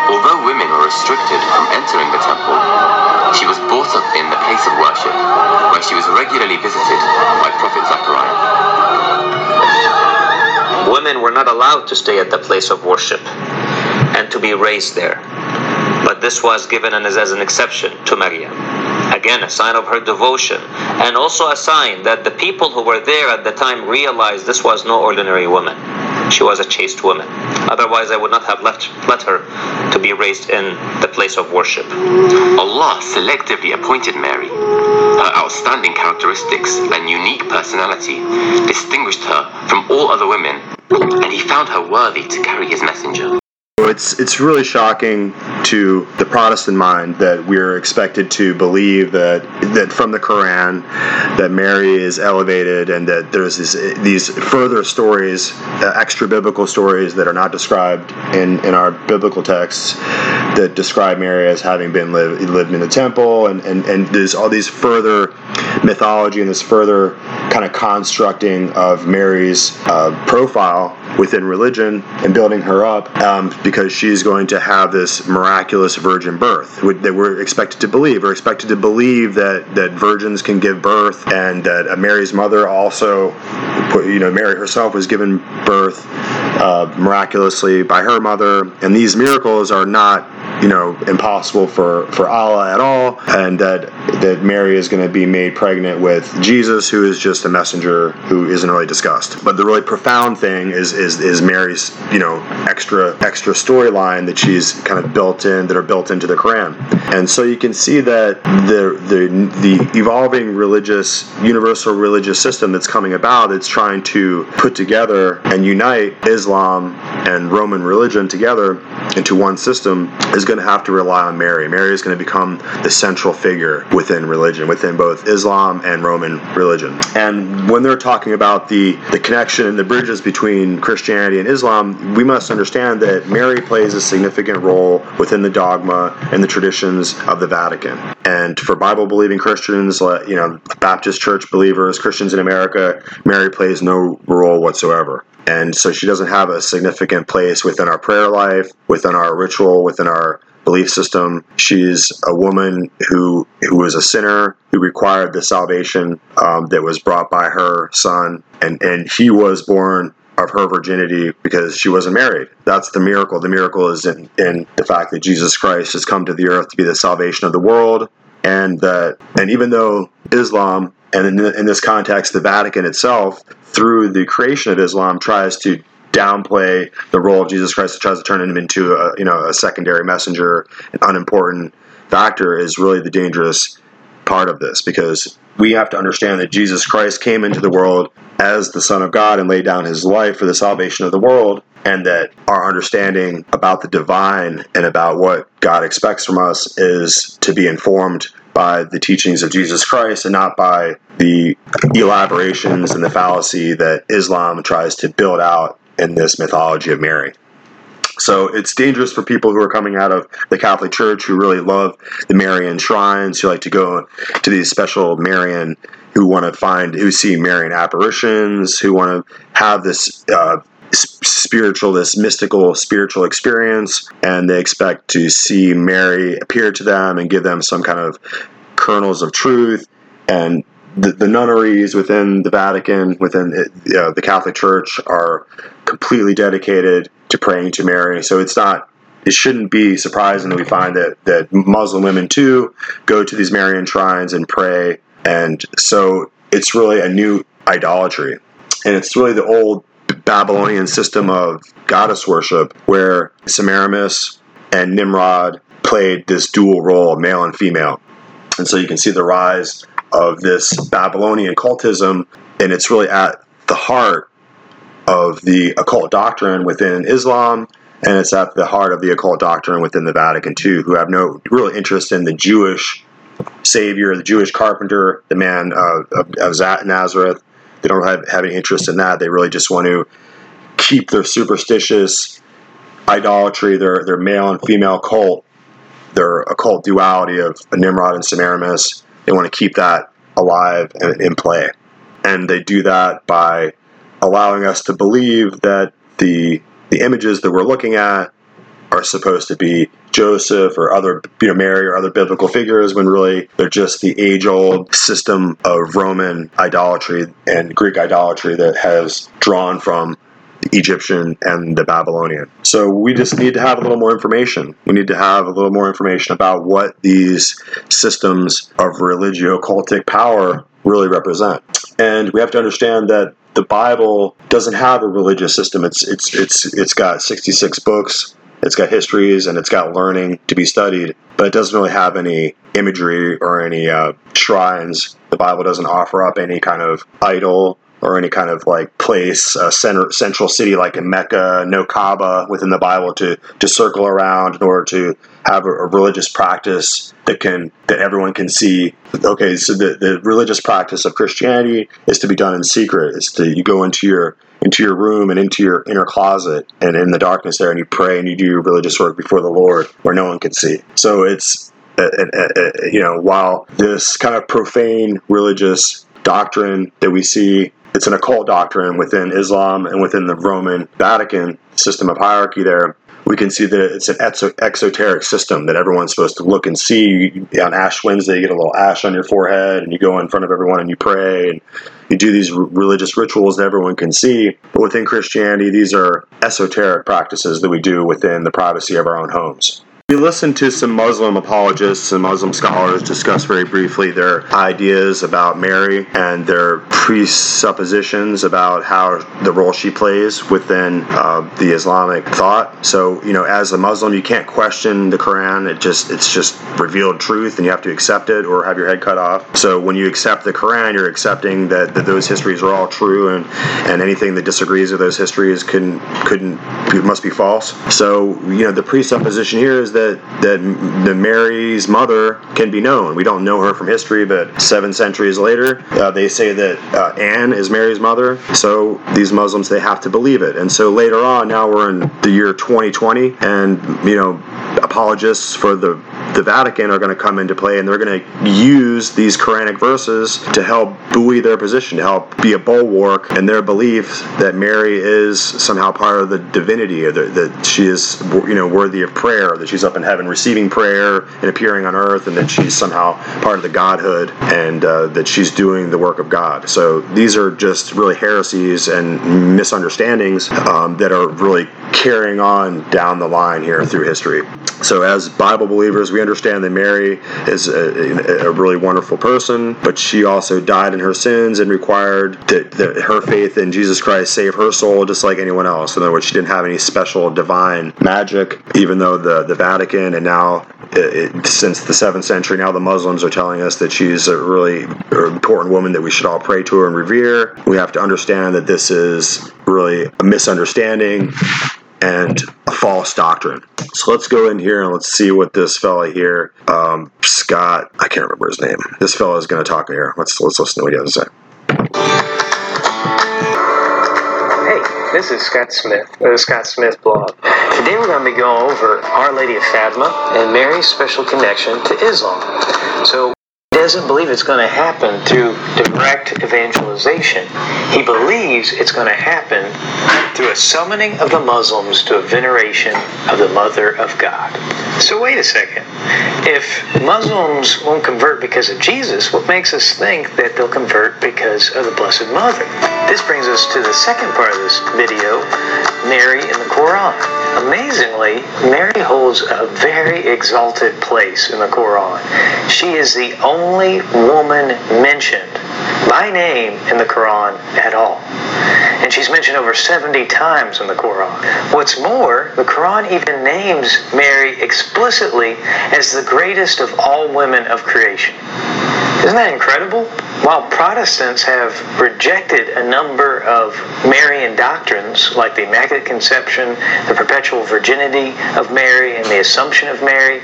Although women were restricted from entering the temple, she was brought up in the place of worship, where she was regularly visited by Prophet Zechariah. Women were not allowed to stay at the place of worship and to be raised there. But this was given as an exception to Maryam. Again, a sign of her devotion, and also a sign that the people who were there at the time realized this was no ordinary woman. She was a chaste woman. Otherwise, I would not have left, let her to be raised in the place of worship. Allah selectively appointed Mary. Her outstanding characteristics and unique personality distinguished her from all other women, and He found her worthy to carry His messenger. It's it's really shocking to the Protestant mind that we're expected to believe that that from the Quran that Mary is elevated and that there's this, these further stories, uh, extra biblical stories that are not described in, in our biblical texts that describe Mary as having been live, lived in the temple and, and, and there's all these further mythology and this further kind of constructing of Mary's uh, profile within religion and building her up um, because she's going to have this miraculous virgin birth that we're expected to believe. We're expected to believe that, that virgins can give birth and that uh, Mary's mother also, you know, Mary herself was given birth uh, miraculously by her mother. And these miracles are not you know impossible for for Allah at all, and that that Mary is going to be made pregnant with Jesus, who is just a messenger who isn't really discussed. But the really profound thing is is is Mary's you know extra extra storyline that she's kind of built in that are built into the Quran, and so you can see that the the the evolving religious universal religious system that's coming about, it's trying to put together and unite Islam and Roman religion together into one system is going to have to rely on Mary. Mary is going to become the central figure within religion, within both Islam and Roman religion. And when they're talking about the, the connection and the bridges between Christianity and Islam, we must understand that Mary plays a significant role within the dogma and the traditions of the Vatican. And for Bible believing Christians, you know, Baptist church believers, Christians in America, Mary plays no role whatsoever. And so she doesn't have a significant place within our prayer life, within our ritual, within our belief system. She's a woman who who was a sinner who required the salvation um, that was brought by her son, and and he was born of her virginity because she wasn't married. That's the miracle. The miracle is in, in the fact that Jesus Christ has come to the earth to be the salvation of the world, and that and even though Islam and in, in this context the Vatican itself through the creation of Islam tries to downplay the role of Jesus Christ, tries to turn him into a you know a secondary messenger, an unimportant factor, is really the dangerous part of this because we have to understand that Jesus Christ came into the world as the Son of God and laid down his life for the salvation of the world, and that our understanding about the divine and about what God expects from us is to be informed by the teachings of Jesus Christ and not by the elaborations and the fallacy that Islam tries to build out in this mythology of Mary. So it's dangerous for people who are coming out of the Catholic Church who really love the Marian shrines, who like to go to these special Marian, who want to find, who see Marian apparitions, who want to have this uh, spiritual, this mystical spiritual experience, and they expect to see Mary appear to them and give them some kind of kernels of truth. And the, the nunneries within the Vatican, within uh, the, the Catholic Church, are completely dedicated to praying to Mary. So it's not it shouldn't be surprising that we find that that Muslim women too go to these Marian shrines and pray, and so it's really a new idolatry, and it's really the old Babylonian system of goddess worship where Semiramis and Nimrod played this dual role, male and female, and so you can see the rise of this Babylonian cultism, and it's really at the heart of the occult doctrine within Islam, and it's at the heart of the occult doctrine within the Vatican too, who have no real interest in the Jewish savior, the Jewish carpenter, the man of, of Nazareth. They don't have, have any interest in that. They really just want to keep their superstitious idolatry, their their male and female cult, their occult duality of Nimrod and Semiramis, they want to keep that alive and in play. And they do that by allowing us to believe that the the images that we're looking at are supposed to be Joseph or other, you know, Mary or other biblical figures when really they're just the age old system of Roman idolatry and Greek idolatry that has drawn from the Egyptian and the Babylonian. So we just need to have a little more information. We need to have a little more information about what these systems of religio cultic power really represent. And we have to understand that the Bible doesn't have a religious system. It's it's it's it's got 66 books. It's got histories and it's got learning to be studied, but it doesn't really have any imagery or any uh, shrines. The Bible doesn't offer up any kind of idol or any kind of like place, a center, central city like in Mecca, no Kaaba within the Bible to to circle around in order to have a, a, religious practice that can that everyone can see. Okay, so the, the religious practice of Christianity is to be done in secret. It's to you go into your into your room and into your inner closet and in the darkness there, and you pray and you do your religious work before the Lord, where no one can see. So it's uh, uh, uh, you know while this kind of profane religious doctrine that we see it's an occult doctrine within Islam and within the Roman Vatican system of hierarchy there. We can see that it's an exoteric system that everyone's supposed to look and see. On Ash Wednesday, you get a little ash on your forehead, and you go in front of everyone and you pray, and you do these religious rituals that everyone can see. But within Christianity, these are esoteric practices that we do within the privacy of our own homes. We listened to some Muslim apologists and Muslim scholars discuss very briefly their ideas about Mary and their presuppositions about how the role she plays within uh, the Islamic thought. So, you know, as a Muslim, you can't question the Quran. It just it's just revealed truth, and you have to accept it or have your head cut off. So, when you accept the Quran, you're accepting that, that those histories are all true, and and anything that disagrees with those histories can couldn't must be false. So, you know, the presupposition here is that that that the Mary's mother can be known. We don't know her from history, but seven centuries later, uh, they say that uh, Anne is Mary's mother. So these Muslims they have to believe it. And so later on, now we're in the year 2020, and you know, apologists for the the Vatican are going to come into play, and they're going to use these Quranic verses to help buoy their position, to help be a bulwark in their belief that Mary is somehow part of the divinity, or that, she is, you know, worthy of prayer, that she's up in heaven receiving prayer and appearing on earth, and that she's somehow part of the Godhood, and uh, that she's doing the work of God. So these are just really heresies and misunderstandings um, that are really carrying on down the line here through history. So, as Bible believers, we understand that Mary is a, a, really wonderful person, but she also died in her sins and required that, that, her faith in Jesus Christ save her soul just like anyone else. In other words, she didn't have any special divine magic, even though the, the Vatican and now, it, it, since the 7th century, now the Muslims are telling us that she's a really important woman that we should all pray to her and revere. We have to understand that this is really a misunderstanding and false doctrine. So let's go in here and let's see what this fella here, um, Scott, I can't remember his name. This fella is going to talk here. Let's let's listen to what he has to say. Hey, this is Scott Smith, the Scott Smith blog. Today we're going to be going over Our Lady of Fatima and Mary's special connection to Islam. So doesn't believe it's going to happen through direct evangelization. He believes it's going to happen through a summoning of the Muslims to a veneration of the Mother of God. So, wait a second. If Muslims won't convert because of Jesus, what makes us think that they'll convert because of the Blessed Mother? This brings us to the second part of this video Mary in the Quran. Amazingly, Mary holds a very exalted place in the Quran. She is the only woman mentioned by name in the Quran at all. And she's mentioned over 70 times in the Quran. What's more, the Quran even names Mary explicitly as the greatest of all women of creation. Isn't that incredible? While Protestants have rejected a number of Marian doctrines, like the Immaculate Conception, the perpetual virginity of Mary, and the Assumption of Mary,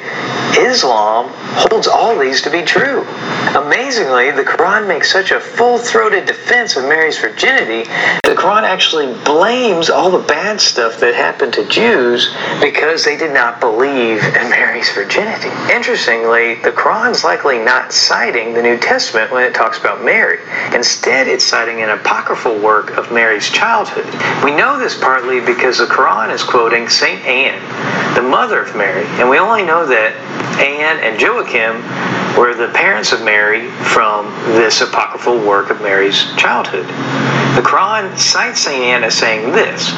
Islam holds all these to be true. Amazingly, the Quran makes such a full throated defense of Mary's virginity, the Quran actually blames all the bad stuff that happened to Jews because they did not believe in Mary's virginity. Interestingly, the Quran's likely not citing the New Testament when it talks about Mary. Instead, it's citing an apocryphal work of Mary's childhood. We know this partly because the Quran is quoting St. Anne, the mother of Mary, and we only know that Anne and Joachim were the parents of Mary from this apocryphal work of Mary's childhood. The Quran cites St. Anne as saying this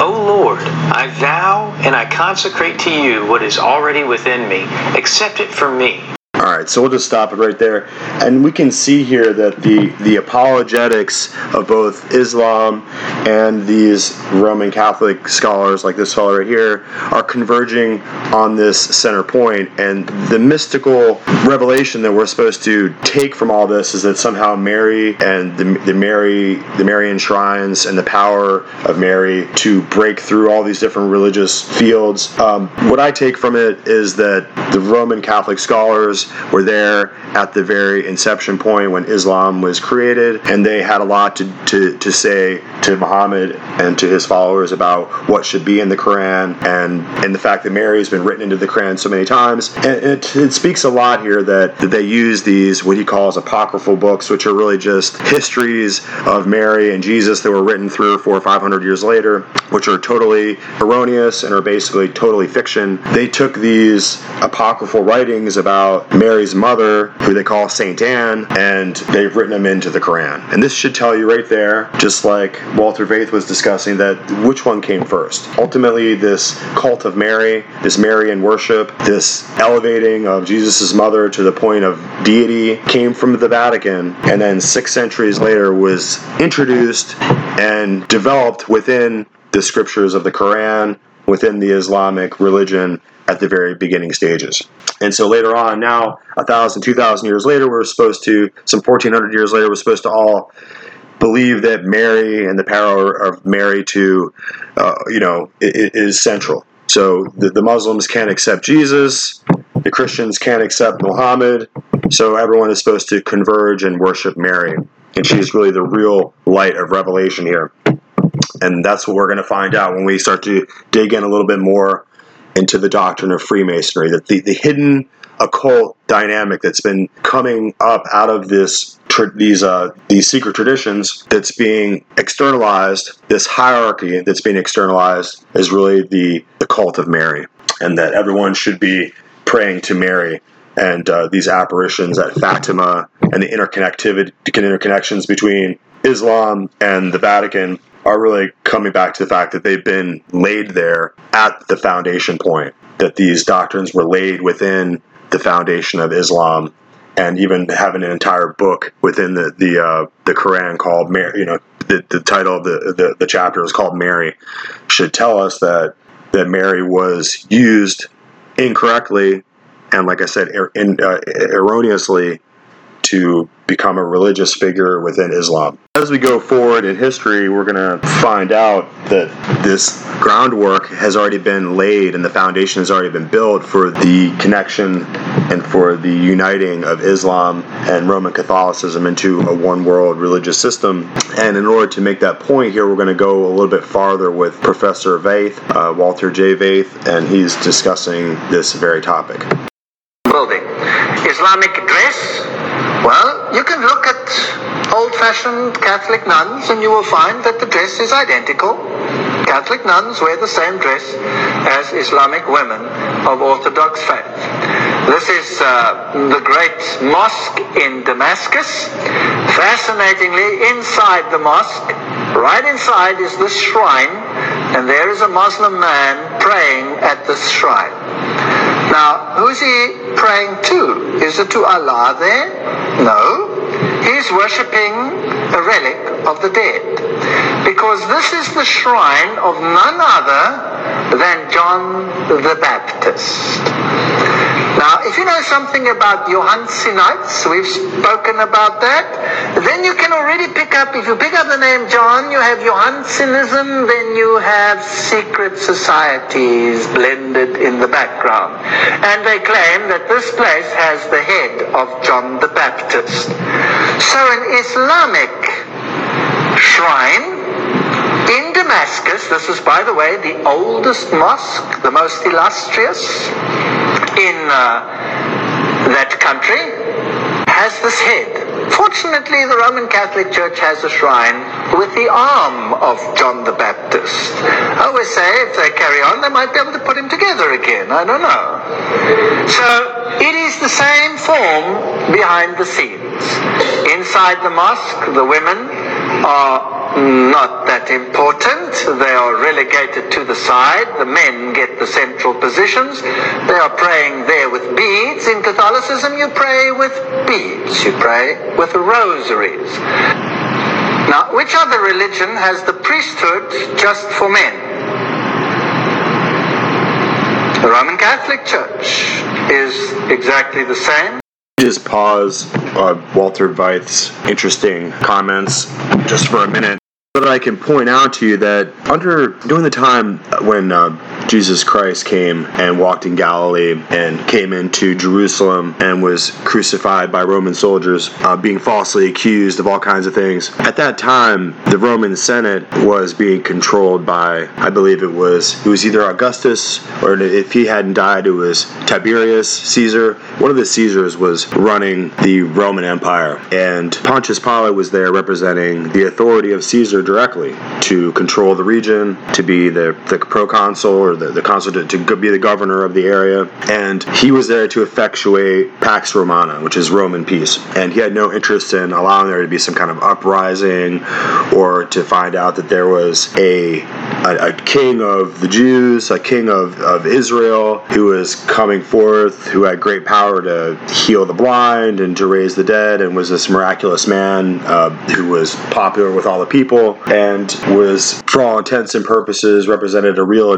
O Lord, I vow and I consecrate to you what is already within me. Accept it for me. All right, so we'll just stop it right there. And we can see here that the, the apologetics of both Islam and these Roman Catholic scholars, like this fellow right here, are converging on this center point. And the mystical revelation that we're supposed to take from all this is that somehow Mary and the, the Mary, the Marian shrines and the power of Mary to break through all these different religious fields. Um, what I take from it is that the Roman Catholic scholars were there at the very inception point when Islam was created, and they had a lot to, to, to say to Muhammad and to his followers about what should be in the Quran and, and the fact that Mary has been written into the Quran so many times. And it, it speaks a lot here that, that they use these, what he calls apocryphal books, which are really just histories of Mary and Jesus that were written three or four or five hundred years later, which are totally erroneous and are basically totally fiction. They took these apocryphal writings about Mary's mother, who they call Saint Anne, and they've written them into the Quran. And this should tell you right there, just like Walter Veith was discussing, that which one came first. Ultimately, this cult of Mary, this Marian worship, this elevating of Jesus' mother to the point of deity came from the Vatican, and then six centuries later was introduced and developed within the scriptures of the Quran, within the Islamic religion at the very beginning stages. And so later on, now a thousand, two thousand years later, we're supposed to, some fourteen hundred years later, we're supposed to all believe that Mary and the power of Mary to, uh, you know, is central. So the, the Muslims can't accept Jesus, the Christians can't accept Muhammad, so everyone is supposed to converge and worship Mary. And she's really the real light of revelation here. And that's what we're going to find out when we start to dig in a little bit more into the doctrine of Freemasonry, that the, the hidden occult dynamic that's been coming up out of this these uh, these secret traditions that's being externalized. This hierarchy that's being externalized is really the the cult of Mary, and that everyone should be praying to Mary. And uh, these apparitions at Fatima and the interconnectivity interconnections between Islam and the Vatican are really coming back to the fact that they've been laid there at the foundation point. That these doctrines were laid within the foundation of Islam, and even having an entire book within the the uh, the Quran called Mary. You know, the, the title of the, the the chapter is called Mary, should tell us that that Mary was used incorrectly, and like I said, er, in, uh, erroneously to become a religious figure within Islam. As we go forward in history, we're going to find out that this groundwork has already been laid and the foundation has already been built for the connection and for the uniting of Islam and Roman Catholicism into a one world religious system. And in order to make that point here, we're going to go a little bit farther with Professor Veith, uh, Walter J. Veith, and he's discussing this very topic. Building. Islamic dress well, you can look at old-fashioned Catholic nuns and you will find that the dress is identical. Catholic nuns wear the same dress as Islamic women of Orthodox faith. This is uh, the great mosque in Damascus. Fascinatingly, inside the mosque, right inside is the shrine, and there is a Muslim man praying at this shrine. Now, who's he praying to? Is it to Allah there? No. He's worshipping a relic of the dead. Because this is the shrine of none other than John the Baptist. Now, if you know something about Johannsenites, we've spoken about that, then you can already pick up, if you pick up the name John, you have Johansenism, then you have secret societies blended in the background. And they claim that this place has the head of John the Baptist. So an Islamic shrine in Damascus, this is, by the way, the oldest mosque, the most illustrious, in uh, that country has this head. Fortunately, the Roman Catholic Church has a shrine with the arm of John the Baptist. I always say if they carry on, they might be able to put him together again. I don't know. So it is the same form behind the scenes. Inside the mosque, the women are not that important. They are relegated to the side. The men get the central positions. They are praying there with beads. In Catholicism, you pray with beads. You pray with rosaries. Now, which other religion has the priesthood just for men? The Roman Catholic Church is exactly the same just pause uh, Walter Veith's interesting comments just for a minute that I can point out to you that under during the time when uh, Jesus Christ came and walked in Galilee and came into Jerusalem and was crucified by Roman soldiers, uh, being falsely accused of all kinds of things. At that time, the Roman Senate was being controlled by, I believe it was, it was either Augustus or if he hadn't died, it was Tiberius Caesar. One of the Caesars was running the Roman Empire, and Pontius Pilate was there representing the authority of Caesar directly to control the region, to be the, the proconsul or the, the consul, to, to be the governor of the area. And he was there to effectuate Pax Romana, which is Roman peace. And he had no interest in allowing there to be some kind of uprising or to find out that there was a, a, a king of the Jews, a king of, of Israel who was coming forth, who had great power to heal the blind and to raise the dead, and was this miraculous man uh, who was popular with all the people and was, for all intents and purposes, represented a real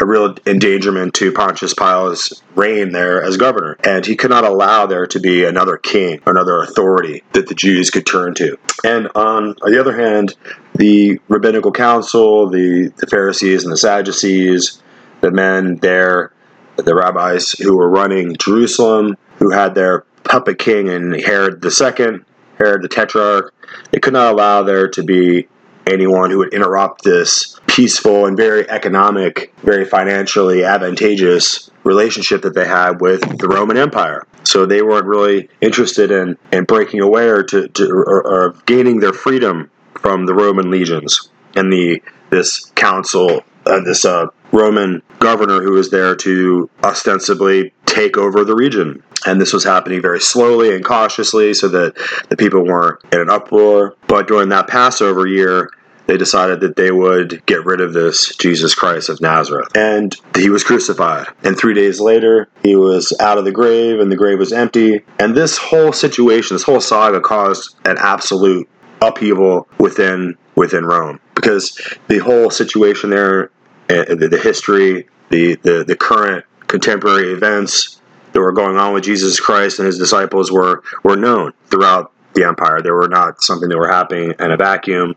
a real endangerment to Pontius Pilate's reign there as governor. And he could not allow there to be another king, another authority that the Jews could turn to. And on the other hand, the rabbinical council, the, the Pharisees and the Sadducees, the men there, the rabbis who were running Jerusalem, who had their puppet king in Herod II, Herod the Tetrarch, they could not allow there to be anyone who would interrupt this peaceful and very economic, very financially advantageous relationship that they had with the Roman Empire. So they weren't really interested in, in breaking away or, to, to or, or gaining their freedom from the Roman legions and the this council, uh, this uh, Roman governor who was there to ostensibly take over the region. And this was happening very slowly and cautiously so that the people weren't in an uproar. But during that Passover year, they decided that they would get rid of this Jesus Christ of Nazareth. And he was crucified. And three days later, he was out of the grave, and the grave was empty. And this whole situation, this whole saga caused an absolute upheaval within within Rome because the whole situation there, eh, the, the history, the, the the current contemporary events that were going on with Jesus Christ and his disciples were were known throughout the empire. They were not something that were happening in a vacuum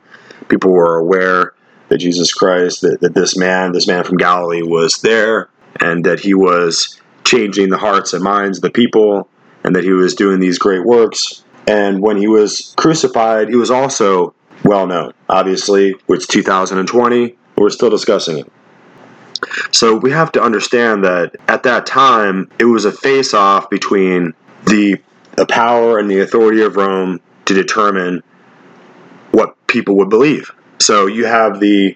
people were aware that Jesus Christ, that, that this man, this man from Galilee, was there, and that he was changing the hearts and minds of the people, and that he was doing these great works. And when he was crucified, he was also well known. Obviously, it's 2020, we're still discussing it. So we have to understand that at that time, it was a face off between the, the power and the authority of Rome to determine people would believe. So you have the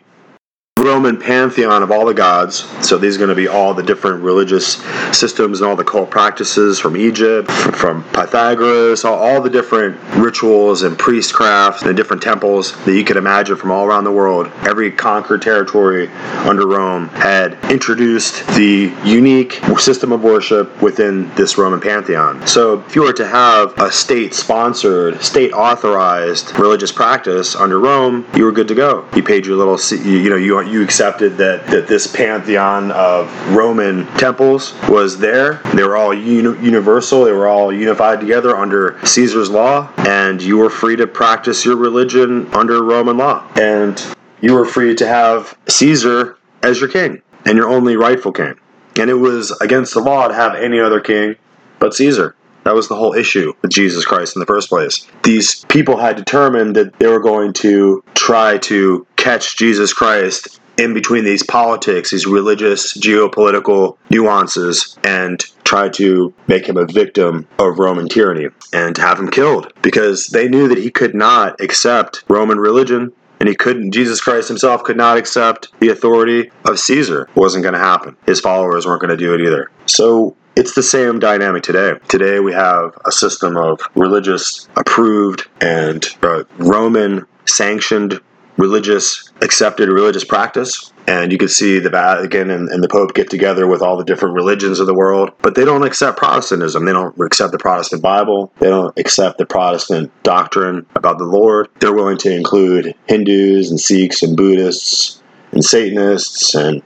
Roman pantheon of all the gods. So these are going to be all the different religious systems and all the cult practices from Egypt, from Pythagoras, all, all the different rituals and priestcrafts and different temples that you could imagine from all around the world. Every conquered territory under Rome had introduced the unique system of worship within this Roman pantheon. So if you were to have a state-sponsored, state-authorized religious practice under Rome, you were good to go. You paid your little, you know, you you accepted that, that this pantheon of Roman temples was there. They were all uni- universal, they were all unified together under Caesar's law, and you were free to practice your religion under Roman law. And you were free to have Caesar as your king and your only rightful king. And it was against the law to have any other king but Caesar. That was the whole issue with Jesus Christ in the first place. These people had determined that they were going to try to catch Jesus Christ in between these politics, these religious, geopolitical nuances, and try to make him a victim of Roman tyranny and have him killed. Because they knew that he could not accept Roman religion and he couldn't jesus christ himself could not accept the authority of caesar. It wasn't going to happen. His followers weren't going to do it either. So it's the same dynamic today. Today we have a system of religious approved and uh, Roman sanctioned religious accepted religious practice and you can see the Vatican and, and, the Pope get together with all the different religions of the world, but they don't accept Protestantism. They don't accept the Protestant Bible. They don't accept the Protestant doctrine about the Lord. They're willing to include Hindus and Sikhs and Buddhists and Satanists and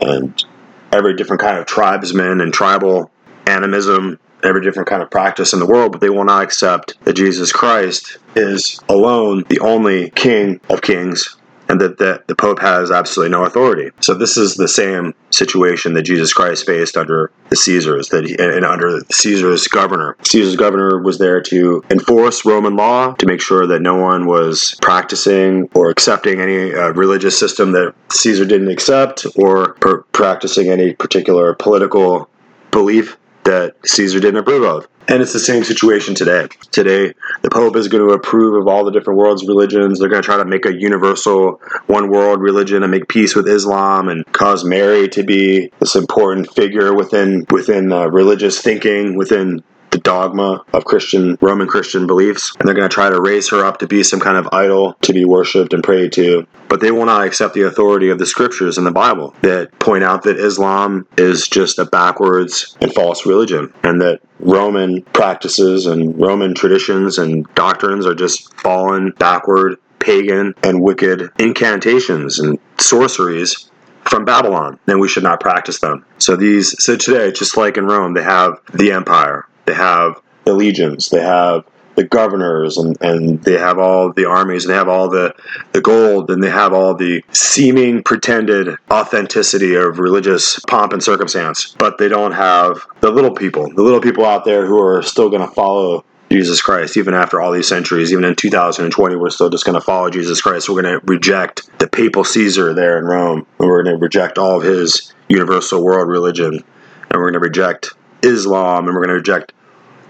and every different kind of tribesmen and tribal animism every different kind of practice in the world, but they will not accept that Jesus Christ is alone the only King of kings and that the, the Pope has absolutely no authority. So this is the same situation that Jesus Christ faced under the Caesars, that he, and under Caesar's governor. Caesar's governor was there to enforce Roman law, to make sure that no one was practicing or accepting any uh, religious system that Caesar didn't accept, or per- practicing any particular political belief that Caesar didn't approve of. And it's the same situation today. Today, the Pope is going to approve of all the different world's religions. They're going to try to make a universal one world religion and make peace with Islam and cause Mary to be this important figure within within uh, religious thinking, within the dogma of Christian, Roman Christian beliefs, and they're going to try to raise her up to be some kind of idol to be worshipped and prayed to. But they will not accept the authority of the scriptures in the Bible that point out that Islam is just a backwards and false religion, and that Roman practices and Roman traditions and doctrines are just fallen, backward, pagan, and wicked incantations and sorceries from Babylon, then we should not practice them. So these so today, just like in Rome, they have the empire, they have the legions, they have the governors and, and they have all the armies and they have all the, the gold and they have all the seeming pretended authenticity of religious pomp and circumstance, but they don't have the little people, the little people out there who are still going to follow Jesus Christ, even after all these centuries, even in 2020, we're still just going to follow Jesus Christ. We're going to reject the papal Caesar there in Rome, and we're going to reject all of his universal world religion, and we're going to reject Islam, and we're going to reject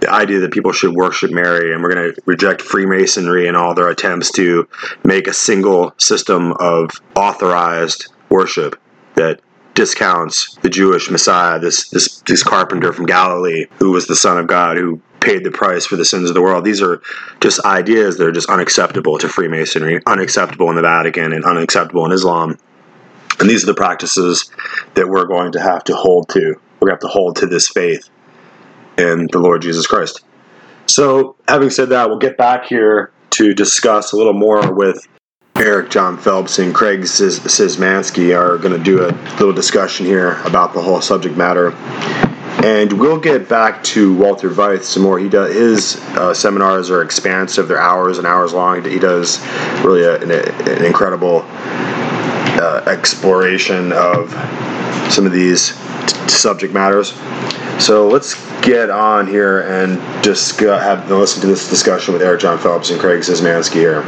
the idea that people should worship Mary, and we're going to reject Freemasonry and all their attempts to make a single system of authorized worship that discounts the Jewish Messiah, this this this carpenter from Galilee, who was the Son of God, who paid the price for the sins of the world. These are just ideas that are just unacceptable to Freemasonry, unacceptable in the Vatican, and unacceptable in Islam. And these are the practices that we're going to have to hold to. We're going to have to hold to this faith in the Lord Jesus Christ. So, having said that, we'll get back here to discuss a little more with Eric Jon Phelps and Craig Szymanski are going to do a little discussion here about the whole subject matter. And we'll get back to Walter Veith some more. He does his uh, seminars are expansive; they're hours and hours long. He does really a, an, an, incredible uh, exploration of some of these t- subject matters. So let's get on here and just have listen to this discussion with Eric Jon Phelps and Craig Szymanski here.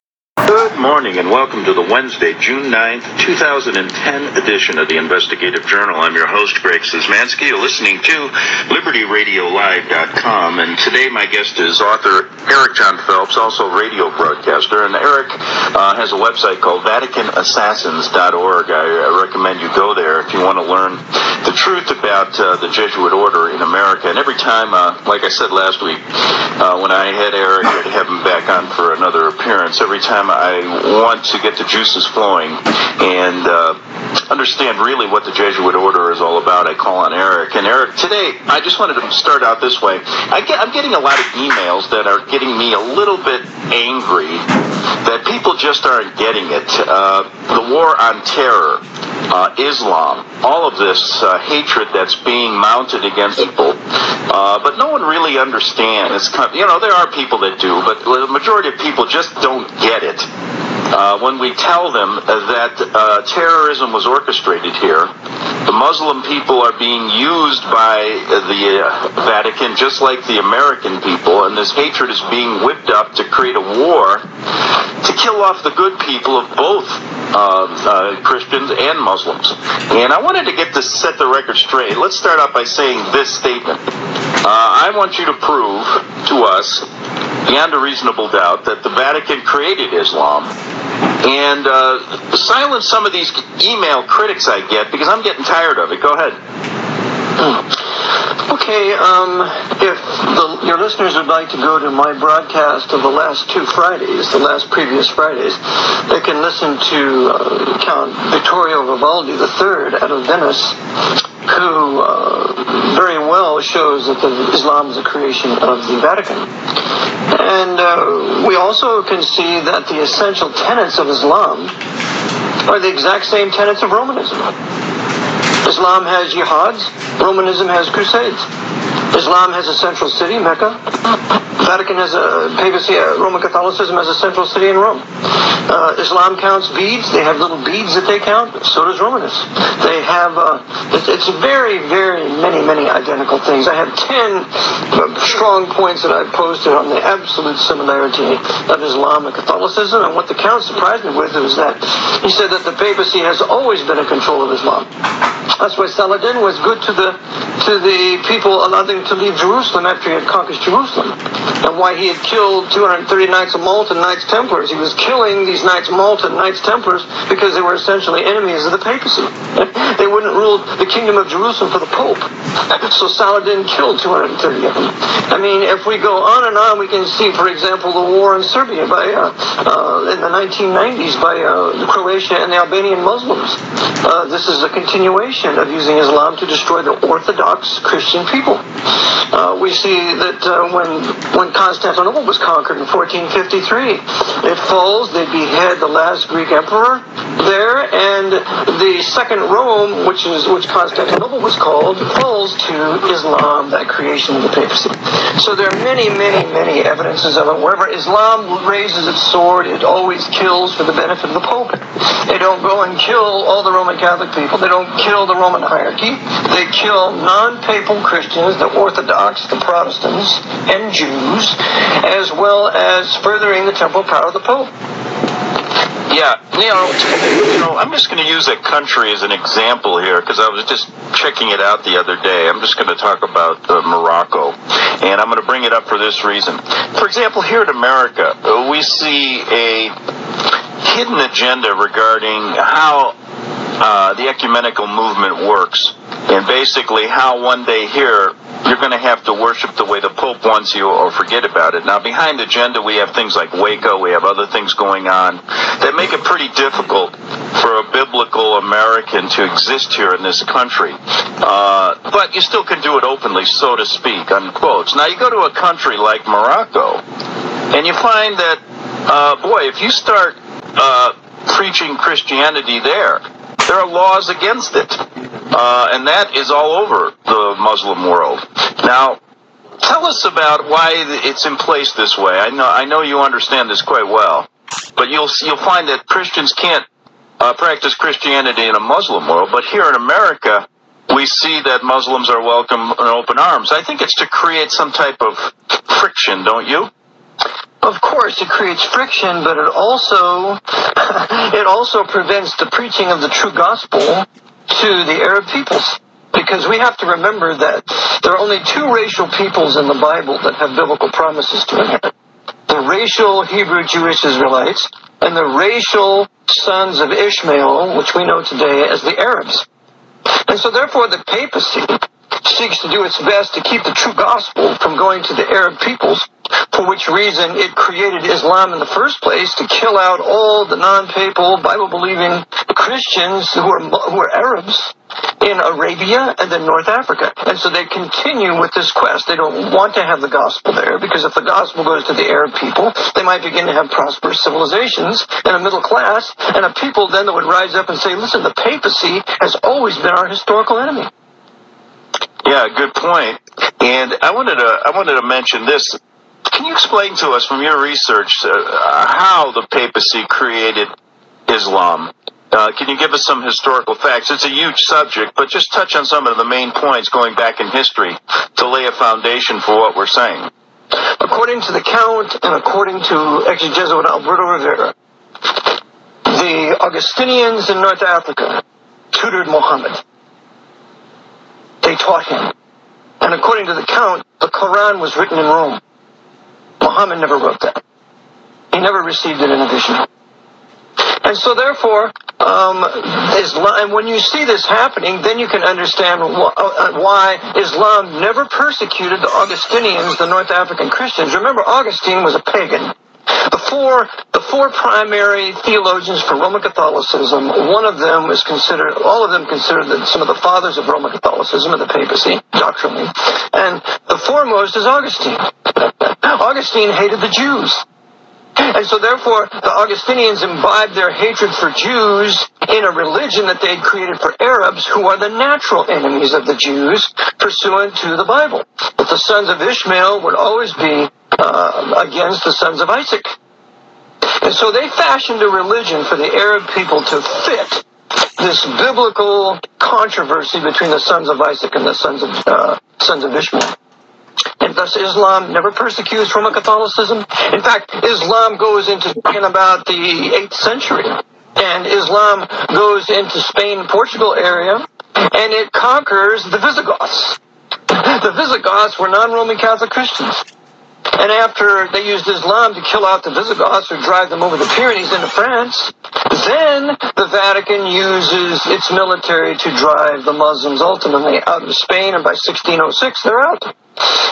Good morning and welcome to the Wednesday, June 9th, 2010 edition of the Investigative Journal. I'm your host, Greg Szymanski. You're listening to LibertyRadioLive.com, and today my guest is author Eric Jon Phelps, also a radio broadcaster. And Eric uh, has a website called VaticanAssassins.org. I, recommend you go there if you want to learn the truth about uh, the Jesuit order in America. And every time, uh, like I said last week, uh, when I had Eric, I'd have him back on for another appearance. Every time I want to get the juices flowing. And uh, understand really what the Jesuit order is all about, I call on Eric. And Eric, today, I just wanted to start out this way. I get, I'm getting a lot of emails that are getting me a little bit angry that people just aren't getting it. Uh, the war on terror, uh, Islam, all of this uh, hatred that's being mounted against people, uh, but no one really understands. Kind of, you know, there are people that do, but the majority of people just don't get it. Uh, when we tell them that uh, terrorism was orchestrated here, the Muslim people are being used by the uh, Vatican just like the American people, and this hatred is being whipped up to create a war to kill off the good people of both uh, uh, Christians and Muslims. And I wanted to get this set the record straight. Let's start out by saying this statement. Uh, I want you to prove to us, beyond a reasonable doubt, that the Vatican created Islam and uh, silence some of these email critics I get because I'm getting tired of it. Go ahead. Okay, um, if the, your listeners would like to go to my broadcast of the last two Fridays, the last previous Fridays, they can listen to uh, Count Vittorio Vivaldi III out of Venice, who uh, very well shows that Islam is a creation of the Vatican. And uh, we also can see that the essential tenets of Islam are the exact same tenets of Romanism. Islam has jihads, Romanism has crusades. Islam has a central city, Mecca. Vatican has a papacy, uh, Roman Catholicism has a central city in Rome. Uh, Islam counts beads. They have little beads that they count. So does Romanism. They have, uh, it's, very, very many, many identical things. I have 10 uh, strong points that I've posted on the absolute similarity of Islam and Catholicism. And what the Count surprised me with was that he said that the papacy has always been in control of Islam. That's why Saladin was good to the to the people, allowed them to leave Jerusalem after he had conquered Jerusalem, and why he had killed 230 Knights of Malta and Knights Templars. He was killing these Knights of Malta and Knights Templars because they were essentially enemies of the papacy. they wouldn't rule the kingdom of Jerusalem for the Pope. So Saladin killed 230 of them. I mean, if we go on and on, we can see, for example, the war in Serbia by uh, uh, in the 1990s by uh, Croatia and the Albanian Muslims. Uh, this is a continuation of using Islam to destroy the Orthodox Christian people. Uh, we see that uh, when when Constantinople was conquered in 1453, it falls. They behead the last Greek emperor, there, and the second Rome, which is which Constantinople was called, falls to Islam, that creation of the papacy. So there are many, many, many evidences of it. Wherever Islam raises its sword, it always kills for the benefit of the Pope. They don't go and kill all the Roman Catholic people. They don't kill the Roman hierarchy. They kill non-papal Christians, the Orthodox, the Protestants, and Jews, as well as furthering the temporal power of the Pope. Yeah, you know, you know, I'm just going to use a country as an example here because I was just checking it out the other day. I'm just going to talk about uh, Morocco, and I'm going to bring it up for this reason. For example, here in America, we see a hidden agenda regarding how uh, the ecumenical movement works, and basically how one day here you're going to have to worship the way the Pope wants you or forget about it. Now, behind the agenda, we have things like Waco, we have other things going on that make it pretty difficult for a biblical American to exist here in this country. Uh, but you still can do it openly, so to speak, unquote. Now, you go to a country like Morocco, and you find that, uh, boy, if you start uh, preaching Christianity there, there are laws against it. Uh, and that is all over the Muslim world. Now, tell us about why it's in place this way. I know, I know you understand this quite well, but you'll, you'll find that Christians can't uh, practice Christianity in a Muslim world, but here in America, we see that Muslims are welcome in open arms. I think it's to create some type of friction, don't you? Of course, it creates friction, but it also it also prevents the preaching of the true gospel to the Arab peoples. Because we have to remember that there are only two racial peoples in the Bible that have biblical promises to inherit. The racial Hebrew Jewish Israelites and the racial sons of Ishmael, which we know today as the Arabs. And so therefore the papacy seeks to do its best to keep the true gospel from going to the Arab peoples, for which reason it created Islam in the first place to kill out all the non-papal, Bible-believing Christians who are, who are Arabs in Arabia and then North Africa. And so they continue with this quest. They don't want to have the gospel there because if the gospel goes to the Arab people, they might begin to have prosperous civilizations and a middle class and a people then that would rise up and say, listen, the papacy has always been our historical enemy. Yeah, good point. And I wanted to I wanted to mention this. Can you explain to us from your research uh, how the papacy created Islam? Uh, can you give us some historical facts? It's a huge subject, but just touch on some of the main points going back in history to lay a foundation for what we're saying. According to the Count and according to ex-Jesuit Alberto Rivera, the Augustinians in North Africa tutored Muhammad. They taught him. And according to the Count, the Quran was written in Rome. Muhammad never wrote that. He never received it in a vision. And so therefore, um, Islam, and when you see this happening, then you can understand wh- uh, why Islam never persecuted the Augustinians, the North African Christians. Remember, Augustine was a pagan. The four, the four primary theologians for Roman Catholicism, one of them is considered, all of them considered that some of the fathers of Roman Catholicism and the papacy, doctrinally. And the foremost is Augustine. Augustine hated the Jews. And so therefore, the Augustinians imbibed their hatred for Jews in a religion that they had created for Arabs, who are the natural enemies of the Jews, pursuant to the Bible. That the sons of Ishmael would always be uh, against the sons of Isaac. And so they fashioned a religion for the Arab people to fit this biblical controversy between the sons of Isaac and the sons of uh, sons of Ishmael. And thus Islam never persecutes Roman Catholicism. In fact, Islam goes into in about the 8th century. And Islam goes into Spain, Portugal area, and it conquers the Visigoths. The Visigoths were non-Roman Catholic Christians. And after they used Islam to kill out the Visigoths or drive them over the Pyrenees into France, then the Vatican uses its military to drive the Muslims ultimately out of Spain, and by 1606 they're out.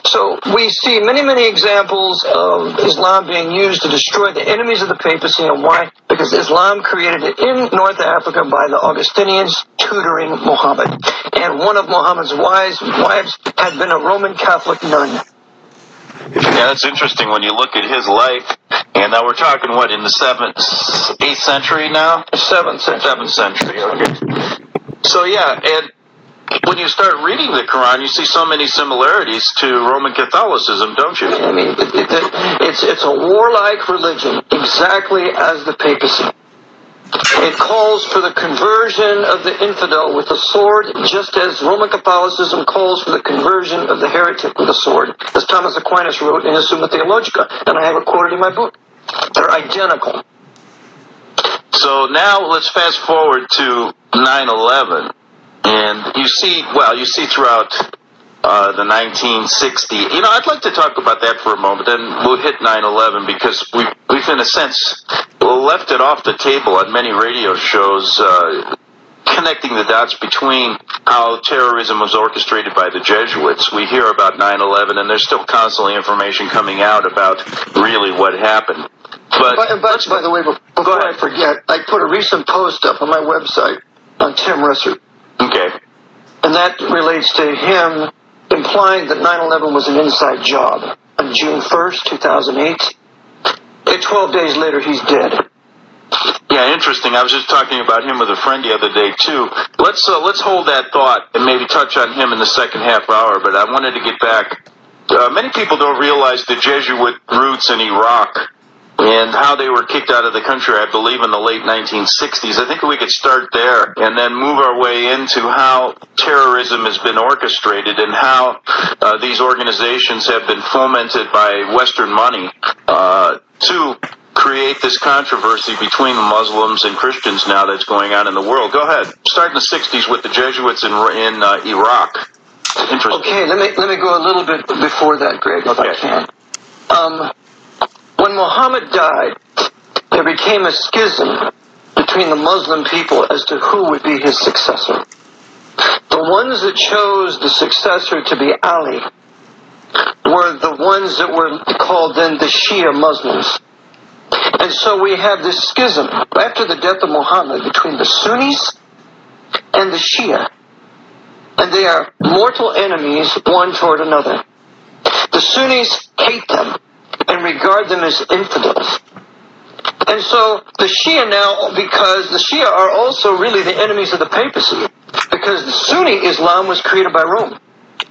So we see many, many examples of Islam being used to destroy the enemies of the papacy, and why? Because Islam created it in North Africa by the Augustinians tutoring Muhammad. And one of Muhammad's wives, wives had been a Roman Catholic nun. Yeah, that's interesting when you look at his life. And now we're talking what in the seventh, eighth century now? Seventh century. Seventh century. Okay. So yeah, and when you start reading the Quran, you see so many similarities to Roman Catholicism, don't you? I mean, it, it, it's it's a warlike religion, exactly as the papacy. It calls for the conversion of the infidel with the sword, just as Roman Catholicism calls for the conversion of the heretic with the sword, as Thomas Aquinas wrote in his Summa Theologica, and I have it quoted in my book. They're identical. So now let's fast forward to 9/11, and you see, well, you see throughout uh, the 1960. You know, I'd like to talk about that for a moment. Then we'll hit 9/11 because we we've in a sense left it off the table on many radio shows. Uh, connecting the dots between how terrorism was orchestrated by the Jesuits. We hear about 9/11, and there's still constantly information coming out about really what happened. But, By, by, by the way, be- before I forget, I put a recent post up on my website on Tim Russert. okay, and that relates to him implying that 9/11 was an inside job on June 1st, 2008. And 12 days later, he's dead. Yeah, interesting. I was just talking about him with a friend the other day too. Let's uh, let's hold that thought and maybe touch on him in the second half hour. But I wanted to get back. Uh, many people don't realize the Jesuit roots in Iraq and how they were kicked out of the country. I believe in the late 1960s. I think we could start there and then move our way into how terrorism has been orchestrated and how uh, these organizations have been fomented by Western money uh, to create this controversy between Muslims and Christians now that's going on in the world. Go ahead. Start in the 60s with the Jesuits in, in uh, Iraq. Interesting. Okay, let me let me go a little bit before that, Greg, if I can. Um, when Muhammad died, there became a schism between the Muslim people as to who would be his successor. The ones that chose the successor to be Ali were the ones that were called then the Shia Muslims. And so we have this schism after the death of Muhammad between the Sunnis and the Shia. And they are mortal enemies one toward another. The Sunnis hate them and regard them as infidels. And so the Shia now, because the Shia are also really the enemies of the papacy, because Sunni Islam was created by Rome.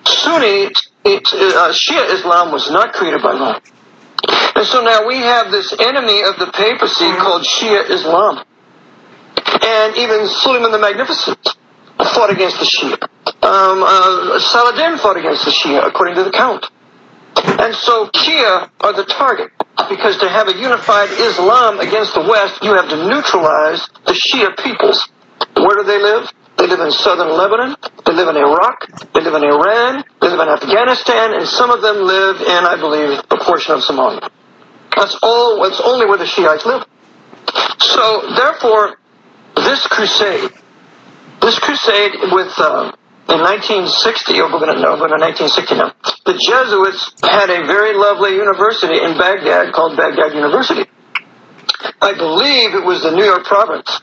Sunni, it, uh, Shia Islam was not created by Rome. And so now we have this enemy of the papacy called Shia Islam. And even Suleiman the Magnificent fought against the Shia. Um, uh, Saladin fought against the Shia, according to the count. And so Shia are the target because to have a unified Islam against the West, you have to neutralize the Shia peoples. Where do they live? They live in southern Lebanon, they live in Iraq, they live in Iran, they live in Afghanistan, and some of them live in, I believe, a portion of Somalia. That's all, that's only where the Shiites live. So, therefore, this crusade, this crusade with, uh, in 1960, or we're going to, we're 1960 now, the Jesuits had a very lovely university in Baghdad called Baghdad University. I believe it was the New York province,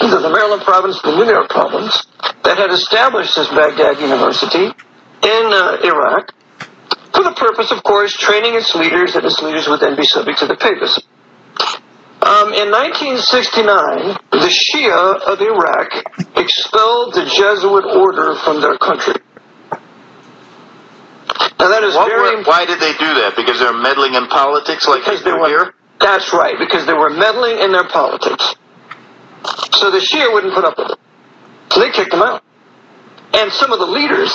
either the Maryland province or the New York province, that had established this Baghdad University in uh, Iraq for the purpose, of course, training its leaders, and its leaders would then be subject to the papacy. Um, in 1969, the Shia of Iraq expelled the Jesuit order from their country. Now that is What very were- why did they do that? Because they're meddling in politics like because they they were here? that's right because they were meddling in their politics. So the Shia wouldn't put up with it. So they kicked them out. And some of the leaders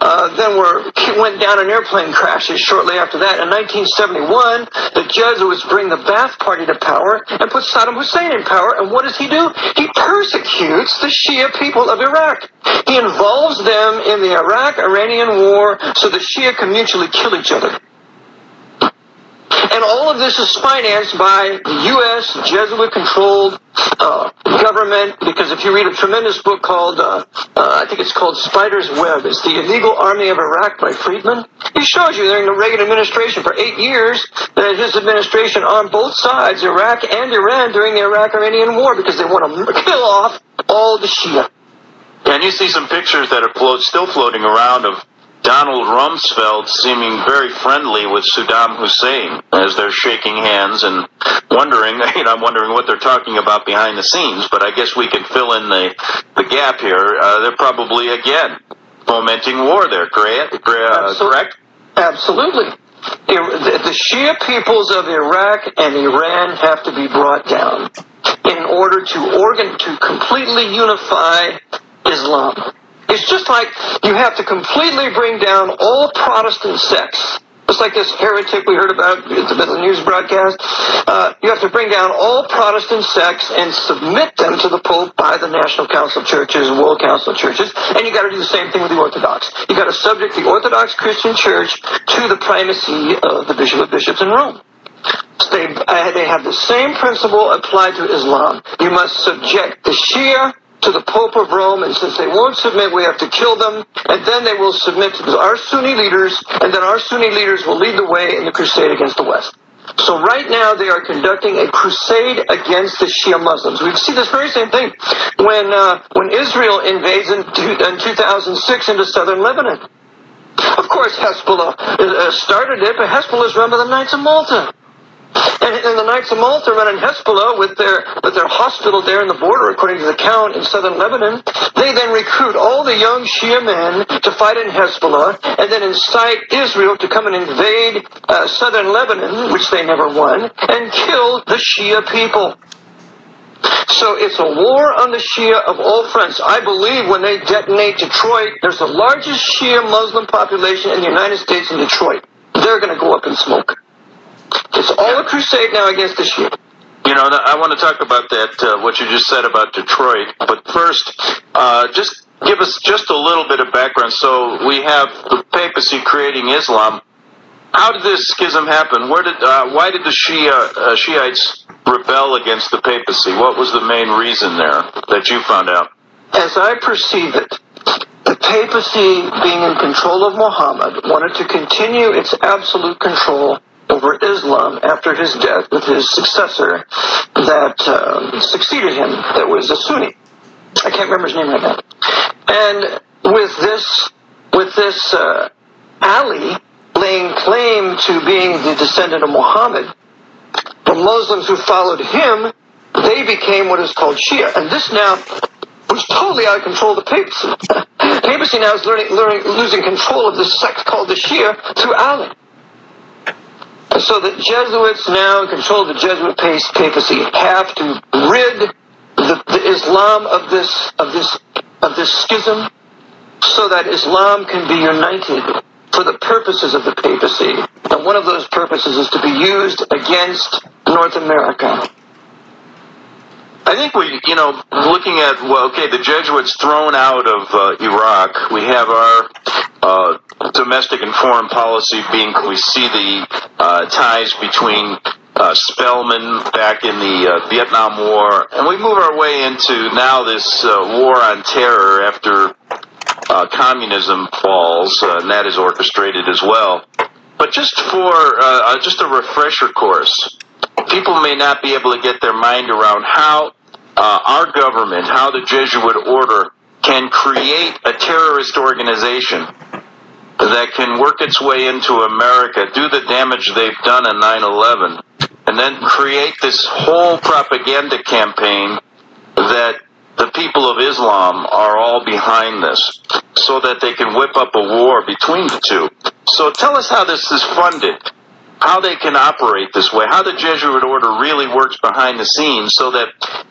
uh, then were went down in airplane crashes shortly after that. In 1971, the Jesuits bring the Ba'ath Party to power and put Saddam Hussein in power. And what does he do? He persecutes the Shia people of Iraq. He involves them in the Iraq-Iranian war so the Shia can mutually kill each other. And all of this is financed by the U.S. Jesuit-controlled uh, government. Because if you read a tremendous book called, uh, uh, I think it's called Spider's Web, it's the Illegal Army of Iraq by Friedman. He shows you during the Reagan administration for eight years that his administration on both sides, Iraq and Iran, during the Iraq-Iranian war, because they want to kill off all the Shia. And you see some pictures that are still floating around of Donald Rumsfeld seeming very friendly with Saddam Hussein as they're shaking hands and wondering, you know, I'm wondering what they're talking about behind the scenes, but I guess we can fill in the, the gap here. Uh, they're probably, again, fomenting war there, correct? Uh, correct? Absolutely. The Shia peoples of Iraq and Iran have to be brought down in order to organ to completely unify Islam. It's just like you have to completely bring down all Protestant sects. Just like this heretic we heard about at the news broadcast, uh, you have to bring down all Protestant sects and submit them to the Pope by the National Council of Churches, World Council of Churches, and you got to do the same thing with the Orthodox. You got to subject the Orthodox Christian Church to the primacy of the Bishop of Bishops in Rome. They, uh, they have the same principle applied to Islam. You must subject the Shia to the Pope of Rome, and since they won't submit, we have to kill them, and then they will submit to our Sunni leaders, and then our Sunni leaders will lead the way in the crusade against the West. So right now they are conducting a crusade against the Shia Muslims. We see this very same thing when uh, when Israel invades in, in 2006 into southern Lebanon. Of course, Hezbollah uh, started it, but Hezbollah is run by the Knights of Malta. And, and the Knights of Malta run in Hezbollah with their with their hospital there in the border, according to the count in southern Lebanon. They then recruit all the young Shia men to fight in Hezbollah, and then incite Israel to come and invade uh, southern Lebanon, which they never won, and kill the Shia people. So it's a war on the Shia of all fronts. I believe when they detonate Detroit, there's the largest Shia Muslim population in the United States in Detroit. They're going to go up in smoke. It's all a crusade now against the Shia. You know, I want to talk about that, uh, what you just said about Detroit. But first, uh, just give us just a little bit of background. So we have the papacy creating Islam. How did this schism happen? Where did, uh, why did the Shia, uh, Shiites rebel against the papacy? What was the main reason there that you found out? As I perceive it, the papacy, being in control of Muhammad, wanted to continue its absolute control over Islam after his death with his successor that um, succeeded him, that was a Sunni. I can't remember his name right now. And with this, with this uh, Ali laying claim to being the descendant of Muhammad, the Muslims who followed him, they became what is called Shia. And this now was totally out of control of the papacy. papacy now is learning, learning, losing control of this sect called the Shia through Ali. So the Jesuits now control the Jesuit papacy have to rid the, the Islam of this of this of this schism, so that Islam can be united for the purposes of the papacy. And one of those purposes is to be used against North America. I think we, you know, looking at well, okay, the Jesuits thrown out of uh, Iraq. We have our uh, domestic and foreign policy being. We see the uh, ties between uh, Spellman back in the uh, Vietnam War, and we move our way into now this uh, war on terror after communism falls, and that is orchestrated as well. But just for just a refresher course, people may not be able to get their mind around how uh, our government, how the Jesuit order can create a terrorist organization that can work its way into America, do the damage they've done in 9 11, and then create this whole propaganda campaign that the people of Islam are all behind this so that they can whip up a war between the two. So tell us how this is funded how they can operate this way, how the Jesuit order really works behind the scenes, so that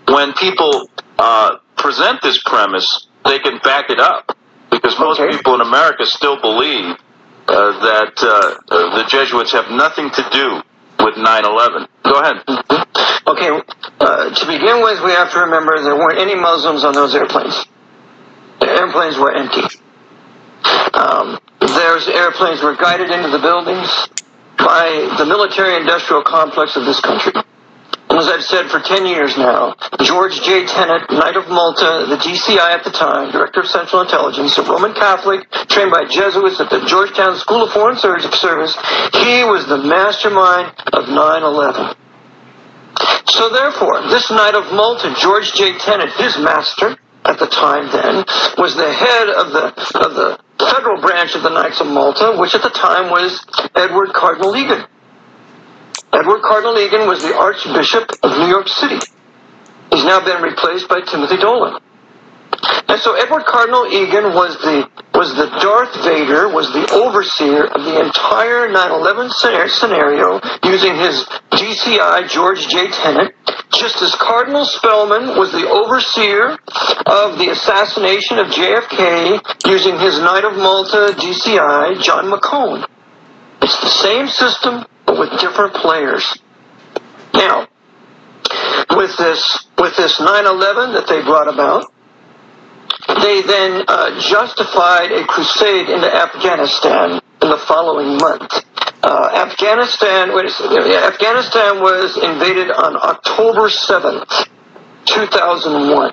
when people uh, present this premise, they can back it up. Because most okay. people in America still believe uh, that uh, the Jesuits have nothing to do with 9/11. Go ahead. Okay. Uh, to begin with, we have to remember there weren't any Muslims on those airplanes. The airplanes were empty. Um, those airplanes were guided into the buildings by the military industrial complex of this country. And as I've said for 10 years now, George J. Tenet, Knight of Malta, the DCI at the time, Director of Central Intelligence, a Roman Catholic, trained by Jesuits at the Georgetown School of Foreign Service, he was the mastermind of 9-11. So therefore, this Knight of Malta, George J. Tenet, his master, at the time then, was the head of the, of the federal branch of the Knights of Malta, which at the time was Edward Cardinal Egan. Edward Cardinal Egan was the Archbishop of New York City. He's now been replaced by Timothy Dolan. And so Edward Cardinal Egan was the was the Darth Vader, was the overseer of the entire 9/11 scenario, using his DCI George J. Tenet, just as Cardinal Spellman was the overseer of the assassination of JFK, using his Knight of Malta DCI John McCone. It's the same system, but with different players. Now, with this with this 9/11 that they brought about they then uh, justified a crusade into Afghanistan in the following month. Uh, Afghanistan, wait Afghanistan was invaded on October 7th, 2001.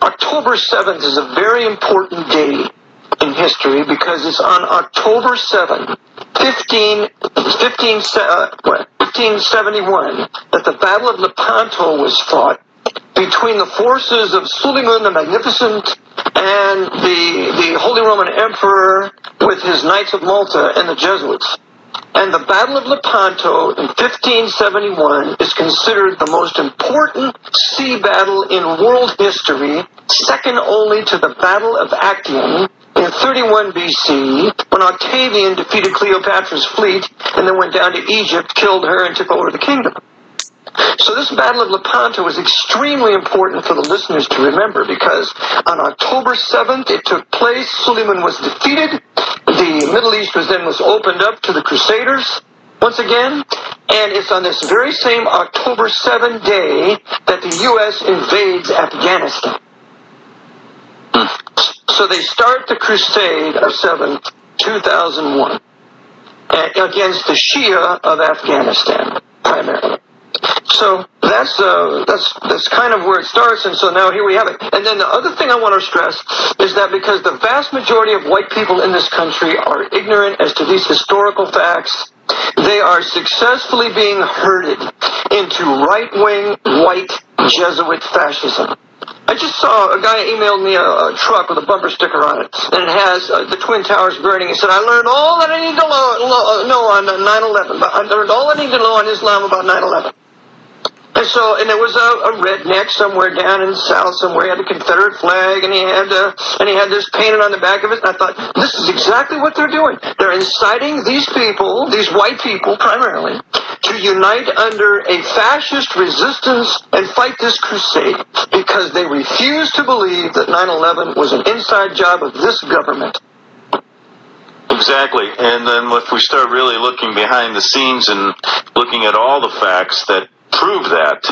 October 7th is a very important day in history because it's on October 7th, 15, 15, uh, 1571, that the Battle of Lepanto was fought between the forces of Suleiman the Magnificent and the, the Holy Roman Emperor with his Knights of Malta and the Jesuits. And the Battle of Lepanto in 1571 is considered the most important sea battle in world history, second only to the Battle of Actium in 31 BC when Octavian defeated Cleopatra's fleet and then went down to Egypt, killed her, and took over the kingdom. So this Battle of Lepanto was extremely important for the listeners to remember because on October 7th it took place. Suleiman was defeated. The Middle East was then was opened up to the Crusaders once again. And it's on this very same October 7 day that the U.S. invades Afghanistan. So they start the crusade of 7th, 2001 against the Shia of Afghanistan primarily. So that's uh, that's that's kind of where it starts, and so now here we have it. And then the other thing I want to stress is that because the vast majority of white people in this country are ignorant as to these historical facts, they are successfully being herded into right-wing white Jesuit fascism. I just saw a guy emailed me a, a, truck with a bumper sticker on it, and it has uh, the Twin Towers burning. He said, I learned all that I need to lo- lo- know on 9-11. I learned all I need to know on Islam about 9-11. And so, and there was a, a redneck somewhere down in the south somewhere. He had a Confederate flag, and he had uh, and he had this painted on the back of it. And I thought, this is exactly what they're doing. They're inciting these people, these white people primarily, to unite under a fascist resistance and fight this crusade because they refuse to believe that 9/11 was an inside job of this government. Exactly. And then if we start really looking behind the scenes and looking at all the facts that prove that.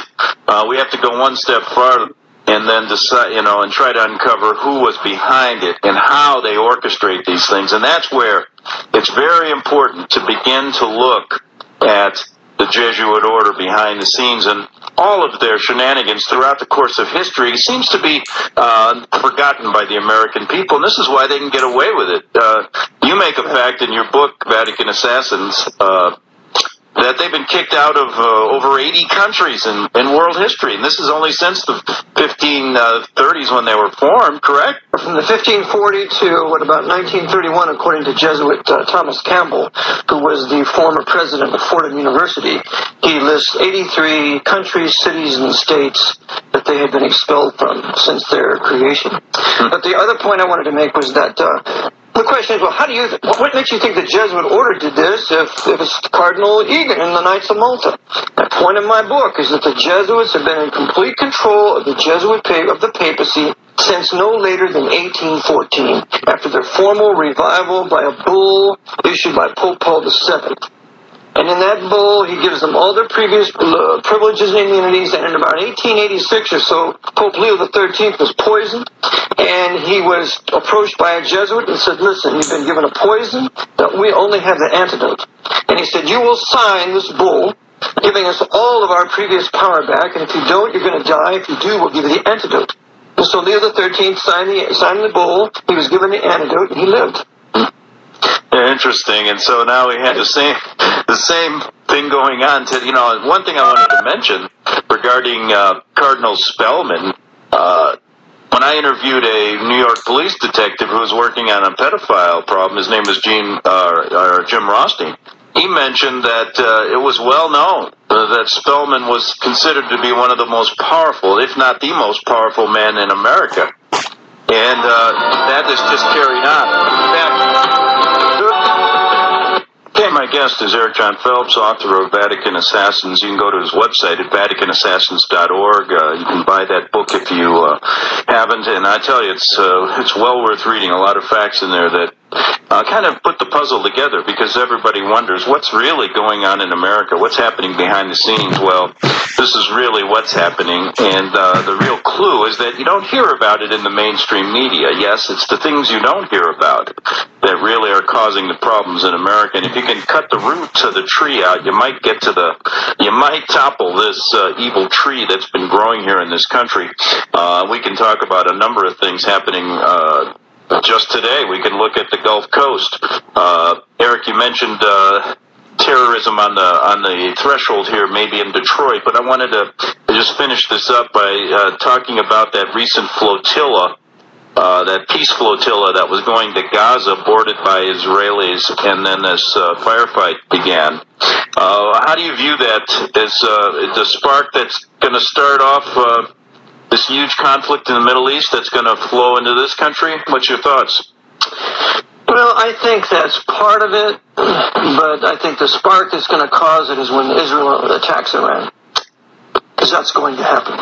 Uh, we have to go one step farther and then decide, you know, and try to uncover who was behind it and how they orchestrate these things. And that's where it's very important to begin to look at the Jesuit order behind the scenes and all of their shenanigans throughout the course of history seems to be uh, forgotten by the American people, and this is why they can get away with it. Uh, you make a fact in your book, Vatican Assassins. Uh, that they've been kicked out of uh, over 80 countries in, in world history. And this is only since the 1530s uh, when they were formed, correct? From the 1540 to what about 1931, according to Jesuit uh, Thomas Campbell, who was the former president of Fordham University, he lists 83 countries, cities, and states that they had been expelled from since their creation. Hmm. But the other point I wanted to make was that uh, the question is, well, how do you, what makes you think the Jesuit order did this if, if it's Cardinal Egan and the Knights of Malta? The point in my book is that the Jesuits have been in complete control of the Jesuit, of the papacy since no later than 1814, after their formal revival by a bull issued by Pope Paul VII. And in that bull, he gives them all their previous uh, privileges and immunities. And in about 1886 or so, Pope Leo XIII was poisoned. And he was approached by a Jesuit and said, listen, you've been given a poison, but we only have the antidote. And he said, you will sign this bull giving us all of our previous power back. And if you don't, you're going to die. If you do, we'll give you the antidote. And so Leo XIII signed the, signed the bull. He was given the antidote and he lived. Interesting. And so now we had the same the same thing going on. To you know, one thing I wanted to mention regarding uh, Cardinal Spellman. Uh, when I interviewed a New York police detective who was working on a pedophile problem, his name was Gene, uh, or Jim Rothstein. He mentioned that uh, it was well known that Spellman was considered to be one of the most powerful, if not the most powerful man in America. And uh, that is just carried on. Guest is Eric Jon Phelps, author of Vatican Assassins. You can go to his website at vaticanassassins.org. Uh, you can buy that book if you uh, haven't, and I tell you, it's uh, it's well worth reading. A lot of facts in there that uh, kind of put the puzzle together because everybody wonders what's really going on in America, what's happening behind the scenes. Well, this is really what's happening, and uh, the real clue is that you don't hear about it in the mainstream media. Yes, it's the things you don't hear about that really are causing the problems in America. And if you can cut the root of the tree out, you might get to the, you might topple this uh, evil tree that's been growing here in this country. Uh, we can talk about a number of things happening. Uh, just today, we can look at the Gulf Coast. Uh, Eric, you mentioned uh, terrorism on the on the threshold here, maybe in Detroit. But I wanted to just finish this up by uh, talking about that recent flotilla, uh, that peace flotilla that was going to Gaza, boarded by Israelis, and then this uh, firefight began. Uh, how do you view that as uh, the spark that's going to start off? This huge conflict in the Middle East that's going to flow into this country? What's your thoughts? Well, I think that's part of it, but I think the spark that's going to cause it is when Israel attacks Iran, because that's going to happen.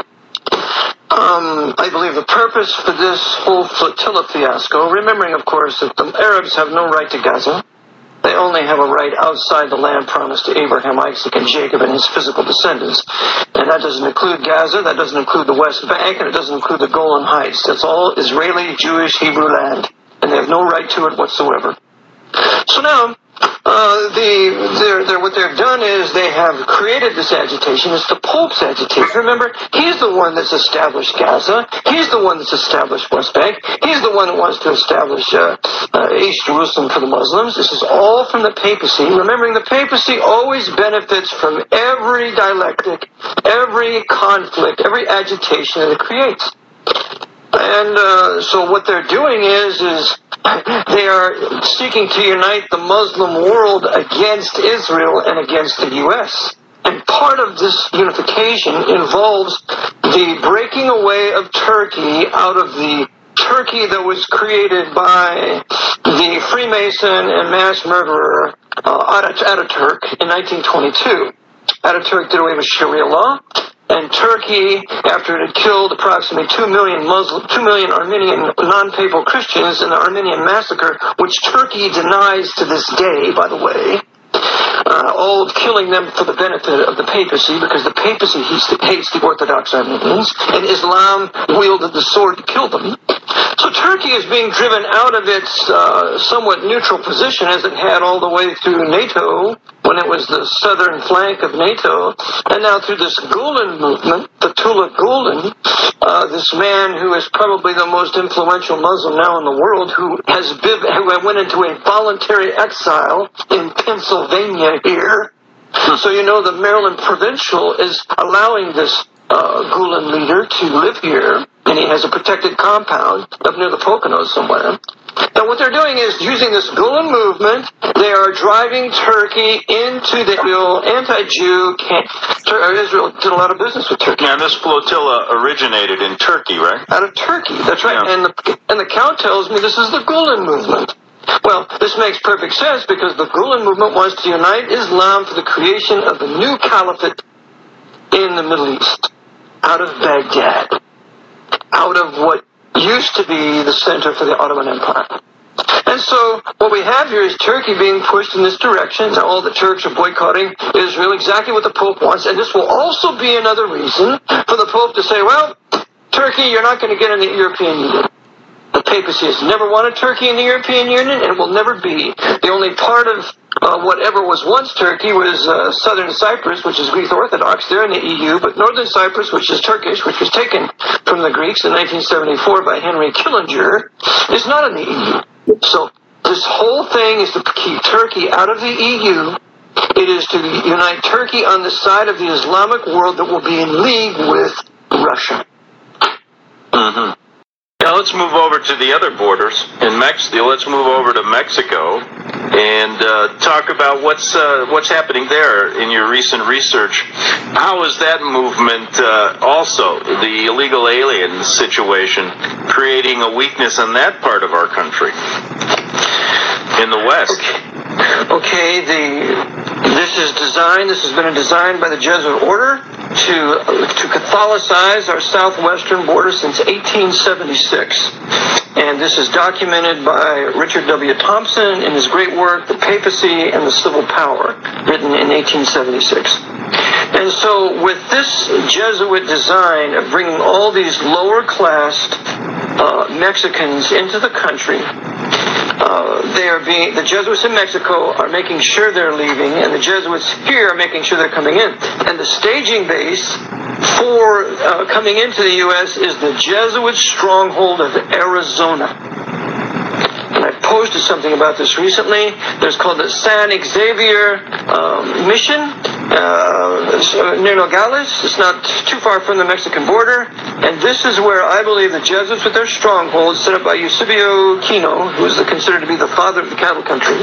Um, I believe the purpose for this whole flotilla fiasco, remembering, of course, that the Arabs have no right to Gaza, they only have a right outside the land promised to Abraham, Isaac, and Jacob and his physical descendants. And that doesn't include Gaza, that doesn't include the West Bank, and it doesn't include the Golan Heights. That's all Israeli, Jewish, Hebrew land. And they have no right to it whatsoever. So now, uh, the they're, they're, what they've done is they have created this agitation. It's the Pope's agitation. Remember, he's the one that's established Gaza. He's the one that's established West Bank. He's the one that wants to establish uh, uh, East Jerusalem for the Muslims. This is all from the papacy. Remembering the papacy always benefits from every dialectic, every conflict, every agitation that it creates. And uh, so what they're doing is is they are seeking to unite the Muslim world against Israel and against the U.S. And part of this unification involves the breaking away of Turkey out of the Turkey that was created by the Freemason and mass murderer uh, Ataturk in 1922. Ataturk did away with Sharia law and Turkey, after it had killed approximately 2 million Muslim, 2 million Armenian non-papal Christians in the Armenian massacre, which Turkey denies to this day, by the way, uh, all killing them for the benefit of the papacy, because the papacy hates the Orthodox Armenians, and Islam wielded the sword to kill them. So Turkey is being driven out of its uh, somewhat neutral position as it had all the way through NATO when it was the southern flank of NATO, and now through this Gulen movement, the Fethullah Gulen, uh, this man who is probably the most influential Muslim now in the world, who has been, who went into a voluntary exile in Pennsylvania here. So you know the Maryland provincial is allowing this uh, Gulen leader to live here, and he has a protected compound up near the Poconos somewhere. And what they're doing is using this Gulen movement, they are driving Turkey into the Israel anti-Jew camp. Uh, Israel did a lot of business with Turkey. Now, this flotilla originated in Turkey, right? Out of Turkey, that's right. Yeah. And the and the count tells me this is the Gulen movement. Well, this makes perfect sense because the Gulen movement wants to unite Islam for the creation of the new caliphate in the Middle East, out of Baghdad, out of what used to be the center for the Ottoman Empire. And so what we have here is Turkey being pushed in this direction. Now all the Turks are boycotting Israel, exactly what the Pope wants. And this will also be another reason for the Pope to say, well, Turkey, you're not going to get in the European Union. The papacy has never wanted Turkey in the European Union and it will never be. The only part of uh, whatever was once Turkey was uh, southern Cyprus, which is Greek Orthodox. They're in the EU, but northern Cyprus, which is Turkish, which was taken from the Greeks in 1974 by Henry Kissinger, is not in the EU. So this whole thing is to keep Turkey out of the EU. It is to unite Turkey on the side of the Islamic world that will be in league with Russia. Mm-hmm. Let's move over to the other borders in Mexico. Let's move over to Mexico and uh, talk about what's uh, what's happening there in your recent research. How is that movement uh, also the illegal alien situation creating a weakness in that part of our country in the West? Okay, the this is designed. This has been designed by the Jesuit order to to Catholicize our southwestern border since 1876. And this is documented by Richard W. Thompson in his great work, The Papacy and the Civil Power, written in 1876. And so, with this Jesuit design of bringing all these lower class uh, Mexicans into the country, uh, they are being the Jesuits in Mexico are making sure they're leaving, and the Jesuits here are making sure they're coming in. And the staging base for uh, coming into the U.S. is the Jesuit stronghold of Arizona. And I posted something about this recently. There's called the San Xavier um, Mission uh, near Nogales. It's not too far from the Mexican border. And this is where I believe the Jesuits, with their stronghold set up by Eusebio Kino, who is considered to be the father of the cattle country,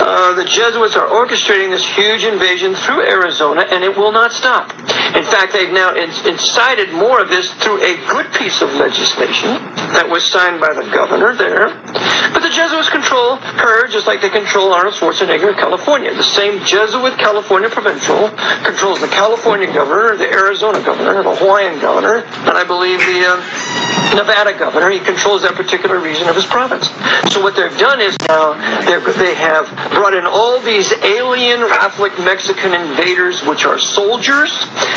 uh, the Jesuits are orchestrating this huge invasion through Arizona, and it will not stop. In fact, they've now incited more of this through a good piece of legislation that was signed by the governor there. But the Jesuits control her just like they control Arnold Schwarzenegger in California. The same Jesuit California provincial controls the California governor, the Arizona governor, the Hawaiian governor, and I believe the uh, Nevada governor. He controls that particular region of his province. So what they've done is now they have brought in all these alien Catholic Mexican invaders, which are soldiers.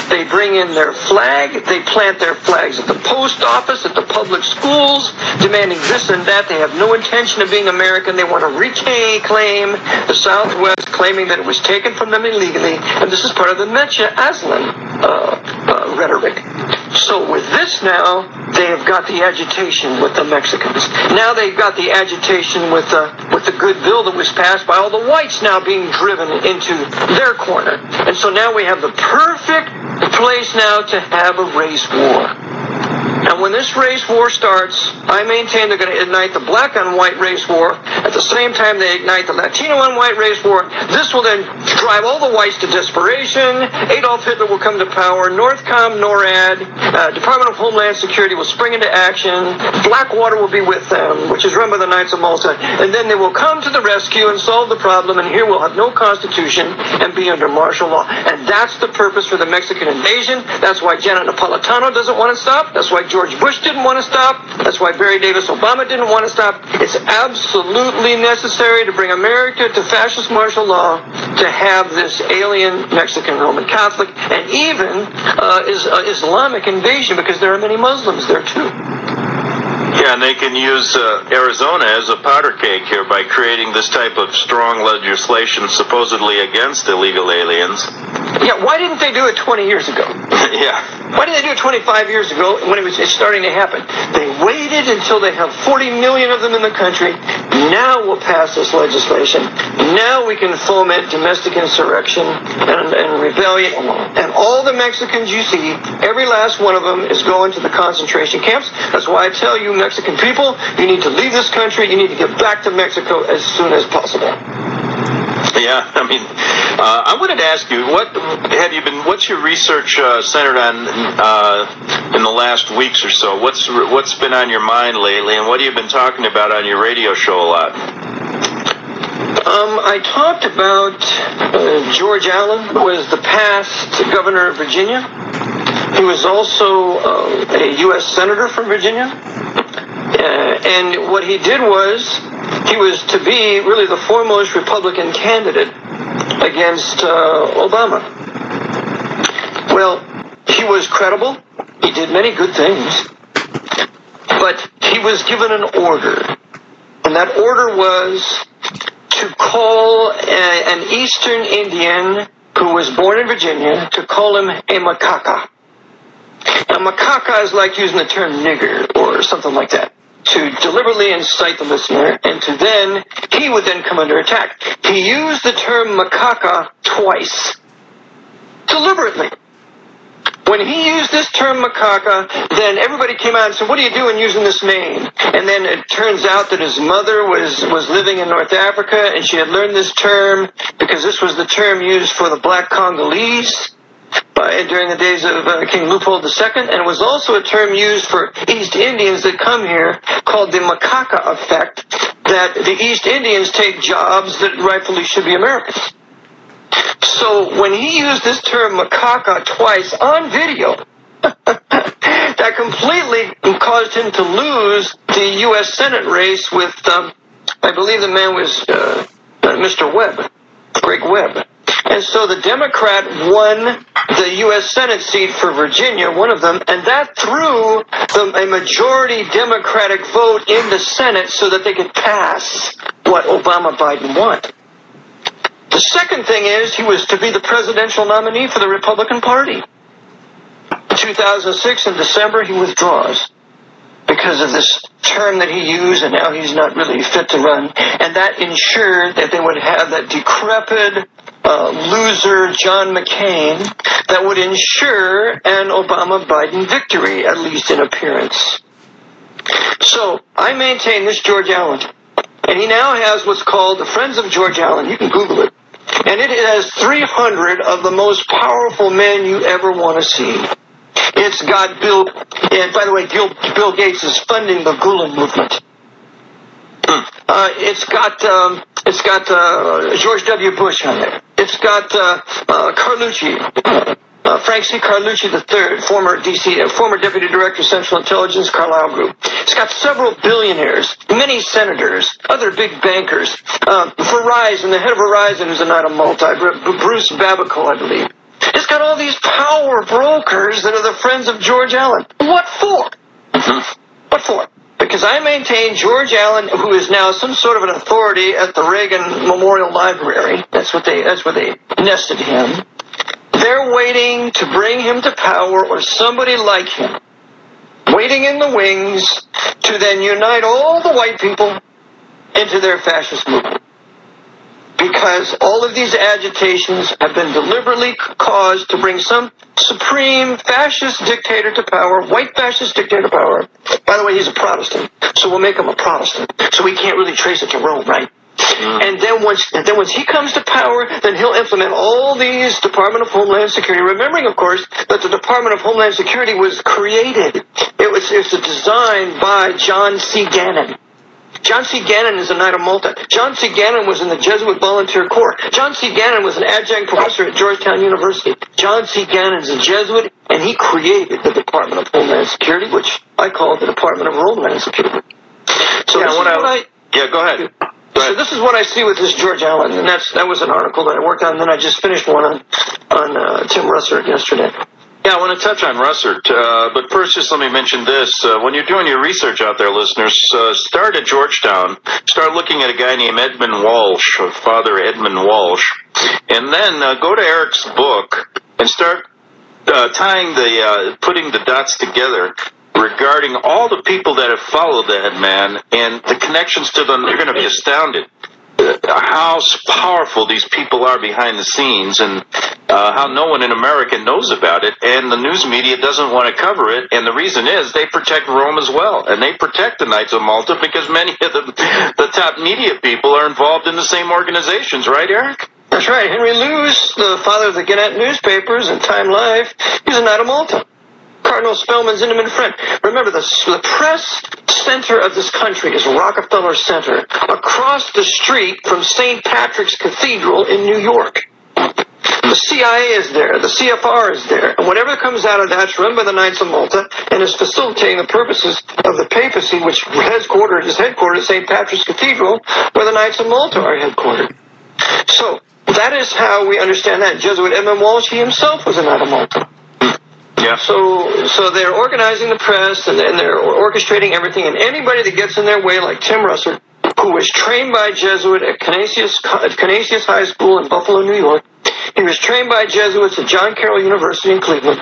They bring in their flag. They plant their flags at the post office, at the public schools, demanding this and that. They have no intention of being American. They want to reclaim the Southwest, claiming that it was taken from them illegally. And this is part of the Mecha Aztlan uh, uh, rhetoric. So with this now, they have got the agitation with the Mexicans. Now they've got the agitation with the with the good bill that was passed by all the whites now being driven into their corner. And so now we have the perfect place now to have a race war. And when this race war starts, I maintain they're going to ignite the black on white race war. At the same time, they ignite the Latino on white race war. This will then drive all the whites to desperation. Adolf Hitler will come to power. Northcom, NORAD, uh, Department of Homeland Security will spring into action. Blackwater will be with them, which is run by the Knights of Malta. And then they will come to the rescue and solve the problem. And here we'll have no constitution and be under martial law. And that's the purpose for the Mexican invasion. That's why Janet Napolitano doesn't want to stop. That's why George Bush didn't want to stop. That's why Barry Davis Obama didn't want to stop. It's absolutely necessary to bring America to fascist martial law to have this alien Mexican Roman Catholic and even uh, is, uh, Islamic invasion because there are many Muslims there too. Yeah, and they can use uh, Arizona as a powder keg here by creating this type of strong legislation supposedly against illegal aliens. Yeah, why didn't they do it 20 years ago? yeah. Why didn't they do it 25 years ago when it was starting to happen? They waited until they have 40 million of them in the country. Now we'll pass this legislation. Now we can foment domestic insurrection and, and rebellion. And all the Mexicans you see, every last one of them is going to the concentration camps. That's why I tell you, Mexican people, you need to leave this country. You need to get back to Mexico as soon as possible. Yeah, I mean, uh, I wanted to ask you, what have you been? What's your research uh, centered on uh, in the last weeks or so? What's what's been on your mind lately, and what have you been talking about on your radio show a lot? Um, I talked about uh, George Allen, who was the past governor of Virginia. He was also uh, a U.S. senator from Virginia. Uh, and what he did was he was to be really the foremost Republican candidate against uh, Obama. Well, he was credible. He did many good things. But he was given an order. And that order was to call a, an Eastern Indian who was born in Virginia to call him a macaca. Now, macaca is like using the term nigger or something like that to deliberately incite the listener, and to then, he would then come under attack. He used the term macaca twice. Deliberately. when he used this term macaca, then everybody came out and said, "What are you doing using this name?" And then it turns out that his mother was was living in North Africa, and she had learned this term because this was the term used for the black Congolese. Uh, during the days of uh, King Leopold II, and it was also a term used for East Indians that come here called the macaca effect, that the East Indians take jobs that rightfully should be Americans. So when he used this term macaca twice on video, that completely caused him to lose the U.S. Senate race with, um, I believe the man was uh, Mr. Webb, Greg Webb. And so the Democrat won the U.S. Senate seat for Virginia, one of them, and that threw the, a majority Democratic vote in the Senate so that they could pass what Obama Biden wanted. The second thing is he was to be the presidential nominee for the Republican Party. In 2006, in December, he withdraws because of this term that he used, and now he's not really fit to run. And that ensured that they would have that decrepit uh, loser John McCain that would ensure an Obama Biden victory, at least in appearance. So I maintain this George Allen. And he now has what's called the Friends of George Allen. You can Google it. And it has 300 of the most powerful men you ever want to see. It's got Bill, and by the way, Bill, Bill Gates is funding the Gulen movement. Uh, it's got um, it's got uh, George W. Bush on there. It's got uh, uh, Carlucci, uh, Frank C. Carlucci III, former DC, uh, former Deputy Director of Central Intelligence, Carlyle Group. It's got several billionaires, many senators, other big bankers. Uh, Verizon, the head of Verizon, who's a knight of Malta, Bruce Babico, I believe. It's got all these power brokers that are the friends of George Allen. What for? What for? Because I maintain George Allen, who is now some sort of an authority at the Reagan Memorial Library. That's what they. That's where they nested him. They're waiting to bring him to power, or somebody like him, waiting in the wings to then unite all the white people into their fascist movement because all of these agitations have been deliberately caused to bring some supreme fascist dictator to power, white fascist dictator to power. By the way, he's a Protestant, so we'll make him a Protestant. So we can't really trace it to Rome, right? Mm. And then once, and then once he comes to power, then he'll implement all these Department of Homeland Security. Remembering, of course, that the Department of Homeland Security was created. It was, it was designed by John C. Gannon. John C. Gannon is a Knight of Malta. John C. Gannon was in the Jesuit Volunteer Corps. John C. Gannon was an adjunct professor at Georgetown University. John C. Gannon is a Jesuit, and he created the Department of Homeland Security, which I call the Department of Homeland Security. So yeah, what I, what I yeah, go ahead. Go so ahead. this is what I see with this George Allen, and that's that was an article that I worked on. And then I just finished one on on uh, Tim Russert yesterday. Yeah, I want to touch on Russert, uh, but first, just let me mention this: uh, when you're doing your research out there, listeners, uh, start at Georgetown. Start looking at a guy named Edmund Walsh, or Father Edmund Walsh, and then uh, go to Eric's book and start uh, tying the, uh, putting the dots together regarding all the people that have followed that man and the connections to them. You're going to be astounded how powerful these people are behind the scenes and uh, how no one in America knows about it, and the news media doesn't want to cover it. And the reason is they protect Rome as well, and they protect the Knights of Malta because many of the, the top media people are involved in the same organizations, right, Eric? That's right. Henry Luce, the father of the Gannett newspapers and Time Life, he's a Knight of Malta. Cardinal Spellman's intimate friend. Remember, the, the press center of this country is Rockefeller Center, across the street from St. Patrick's Cathedral in New York. The CIA is there, the CFR is there, and whatever comes out of that's run by the Knights of Malta and is facilitating the purposes of the papacy, which headquartered is headquartered at St. Patrick's Cathedral, where the Knights of Malta are headquartered. So that is how we understand that. Jesuit Edmund Walsh, he himself was a Knight of Malta. Yeah. So, so they're organizing the press and, and they're orchestrating everything. And anybody that gets in their way, like Tim Russert, who was trained by Jesuit at Canisius, Canisius High School in Buffalo, New York, he was trained by Jesuits at John Carroll University in Cleveland.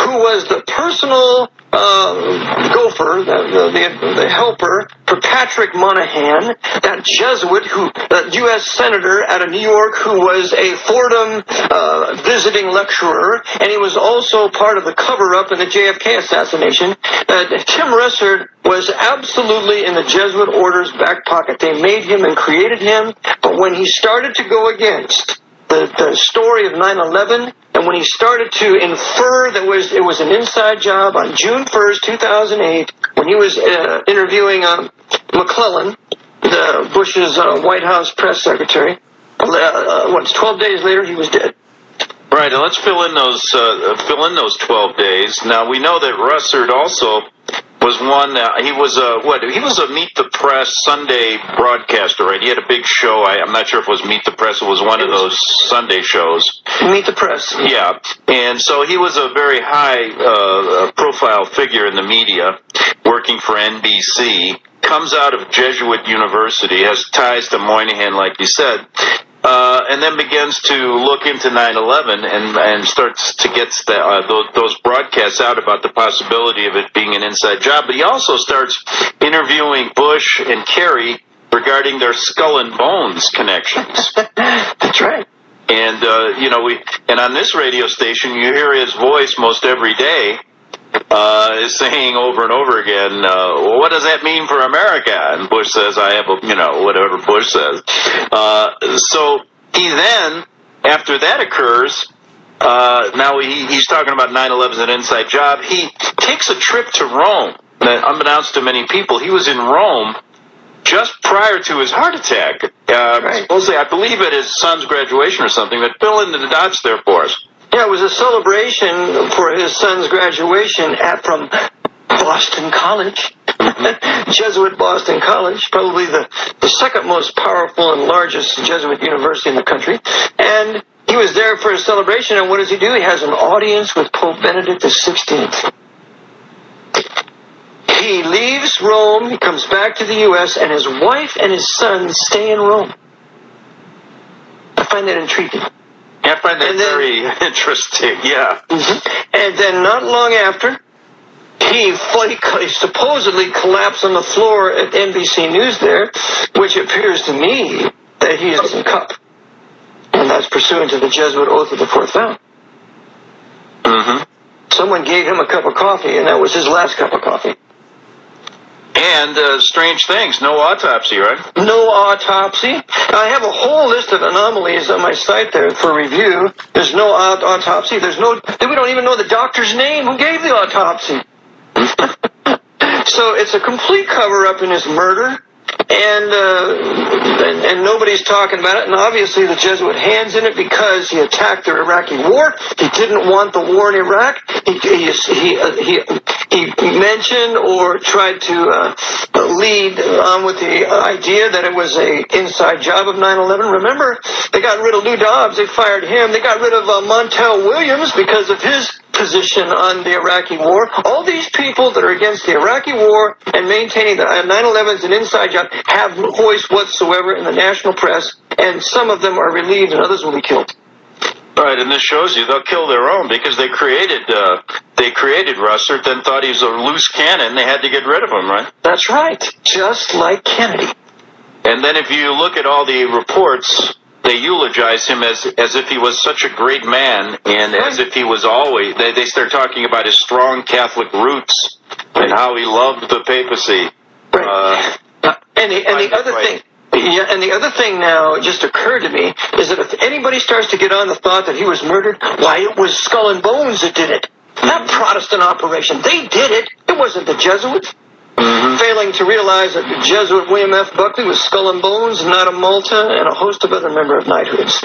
Who was the personal uh, gopher, the, the, the, helper for Patrick Moynihan, that Jesuit who, that U.S. senator out of New York who was a Fordham uh, visiting lecturer, and he was also part of the cover-up in the JFK assassination. Uh, Tim Russert was absolutely in the Jesuit order's back pocket. They made him and created him, but when he started to go against the, the story of 9/11, and when he started to infer that was it was an inside job on June 1st, 2008, when he was uh, interviewing um, McClellan, the Bush's uh, White House press secretary, uh, uh what's 12 days later he was dead. Right, and let's fill in those uh, fill in those 12 days. Now we know that Russert also was one. Uh, he was a what? He was a Meet the Press Sunday broadcaster, right? He had a big show. I, am not sure if it was Meet the Press. It was one it of those Sunday shows. Meet the Press. Yeah, and so he was a very high uh, profile figure in the media, working for NBC. Comes out of Jesuit University, has ties to Moynihan, like you said, uh, and then begins to look into 9/11 and and starts to get the, uh, those, those, broadcasts out about the possibility of it being an inside job. But he also starts interviewing Bush and Kerry regarding their skull and bones connections. That's right. And uh, you know we and on this radio station you hear his voice most every day uh, is saying over and over again, uh, well, what does that mean for America? And Bush says, I have a, you know, whatever Bush says. Uh, so he then, after that occurs, uh, now he, he's talking about 9-11 as an inside job. He takes a trip to Rome. That, unbeknownst to many people, he was in Rome just prior to his heart attack. Uh, right. Supposedly, I believe at his son's graduation or something. But fill in the dots there for us. Yeah, it was a celebration for his son's graduation at from Boston College. Jesuit Boston College, probably the, the second most powerful and largest Jesuit university in the country. And he was there for a celebration, and what does he do? He has an audience with Pope Benedict XVI. He leaves Rome, he comes back to the U.S., and his wife and his son stay in Rome. I find that intriguing. I find that then, very interesting. Yeah. Mm-hmm. And then not long after, he, supposedly collapsed on the floor at NBC News there, which appears to me that he is in cup. And that's pursuant to the Jesuit oath of the fourth vow. Mm-hmm. Someone gave him a cup of coffee, and that was his last cup of coffee. And uh, strange things, no autopsy, right? No autopsy. I have a whole list of anomalies on my site there for review. There's no aut- autopsy. There's no. We don't even know the doctor's name who gave the autopsy. so it's a complete cover up in his murder and, uh, and, and nobody's talking about it. And obviously, the Jesuit hands in it because he attacked the Iraqi war. He didn't want the war in Iraq. He he he uh, he, he mentioned or tried to uh, lead on with the idea that it was a inside job of 9/11. Remember, they got rid of Lou Dobbs. They fired him. They got rid of uh, Montel Williams because of his position on the Iraqi war. All these people that are against the Iraqi war and maintaining that 9/11 is an inside job have no voice whatsoever in the national press, and some of them are relieved, and others will be killed. Right, and this shows you they'll kill their own because they created uh, they created Russert, then thought he was a loose cannon. They had to get rid of him, right? That's right, just like Kennedy. And then if you look at all the reports they eulogize him as as if he was such a great man and right. as if he was always they, they start talking about his strong Catholic roots and how he loved the papacy. Right. Uh, and the, and the other thing yeah, and the other thing now just occurred to me is that if anybody starts to get on the thought that he was murdered, why it was Skull and Bones that did it. That Protestant operation. They did it. It wasn't the Jesuits. Mm-hmm. Failing to realize that the Jesuit William F. Buckley was skull and bones, not a Malta, and a host of other member of knighthoods.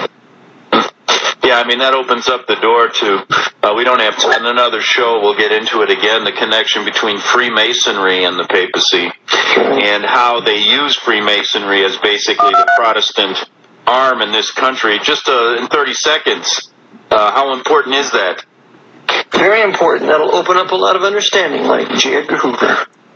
Yeah, I mean that opens up the door to. Uh, we don't have to, in Another show. We'll get into it again. The connection between Freemasonry and the papacy, and how they use Freemasonry as basically the Protestant arm in this country. Just uh, in 30 seconds, uh, how important is that? Very important. That'll open up a lot of understanding, like J. Edgar Hoover.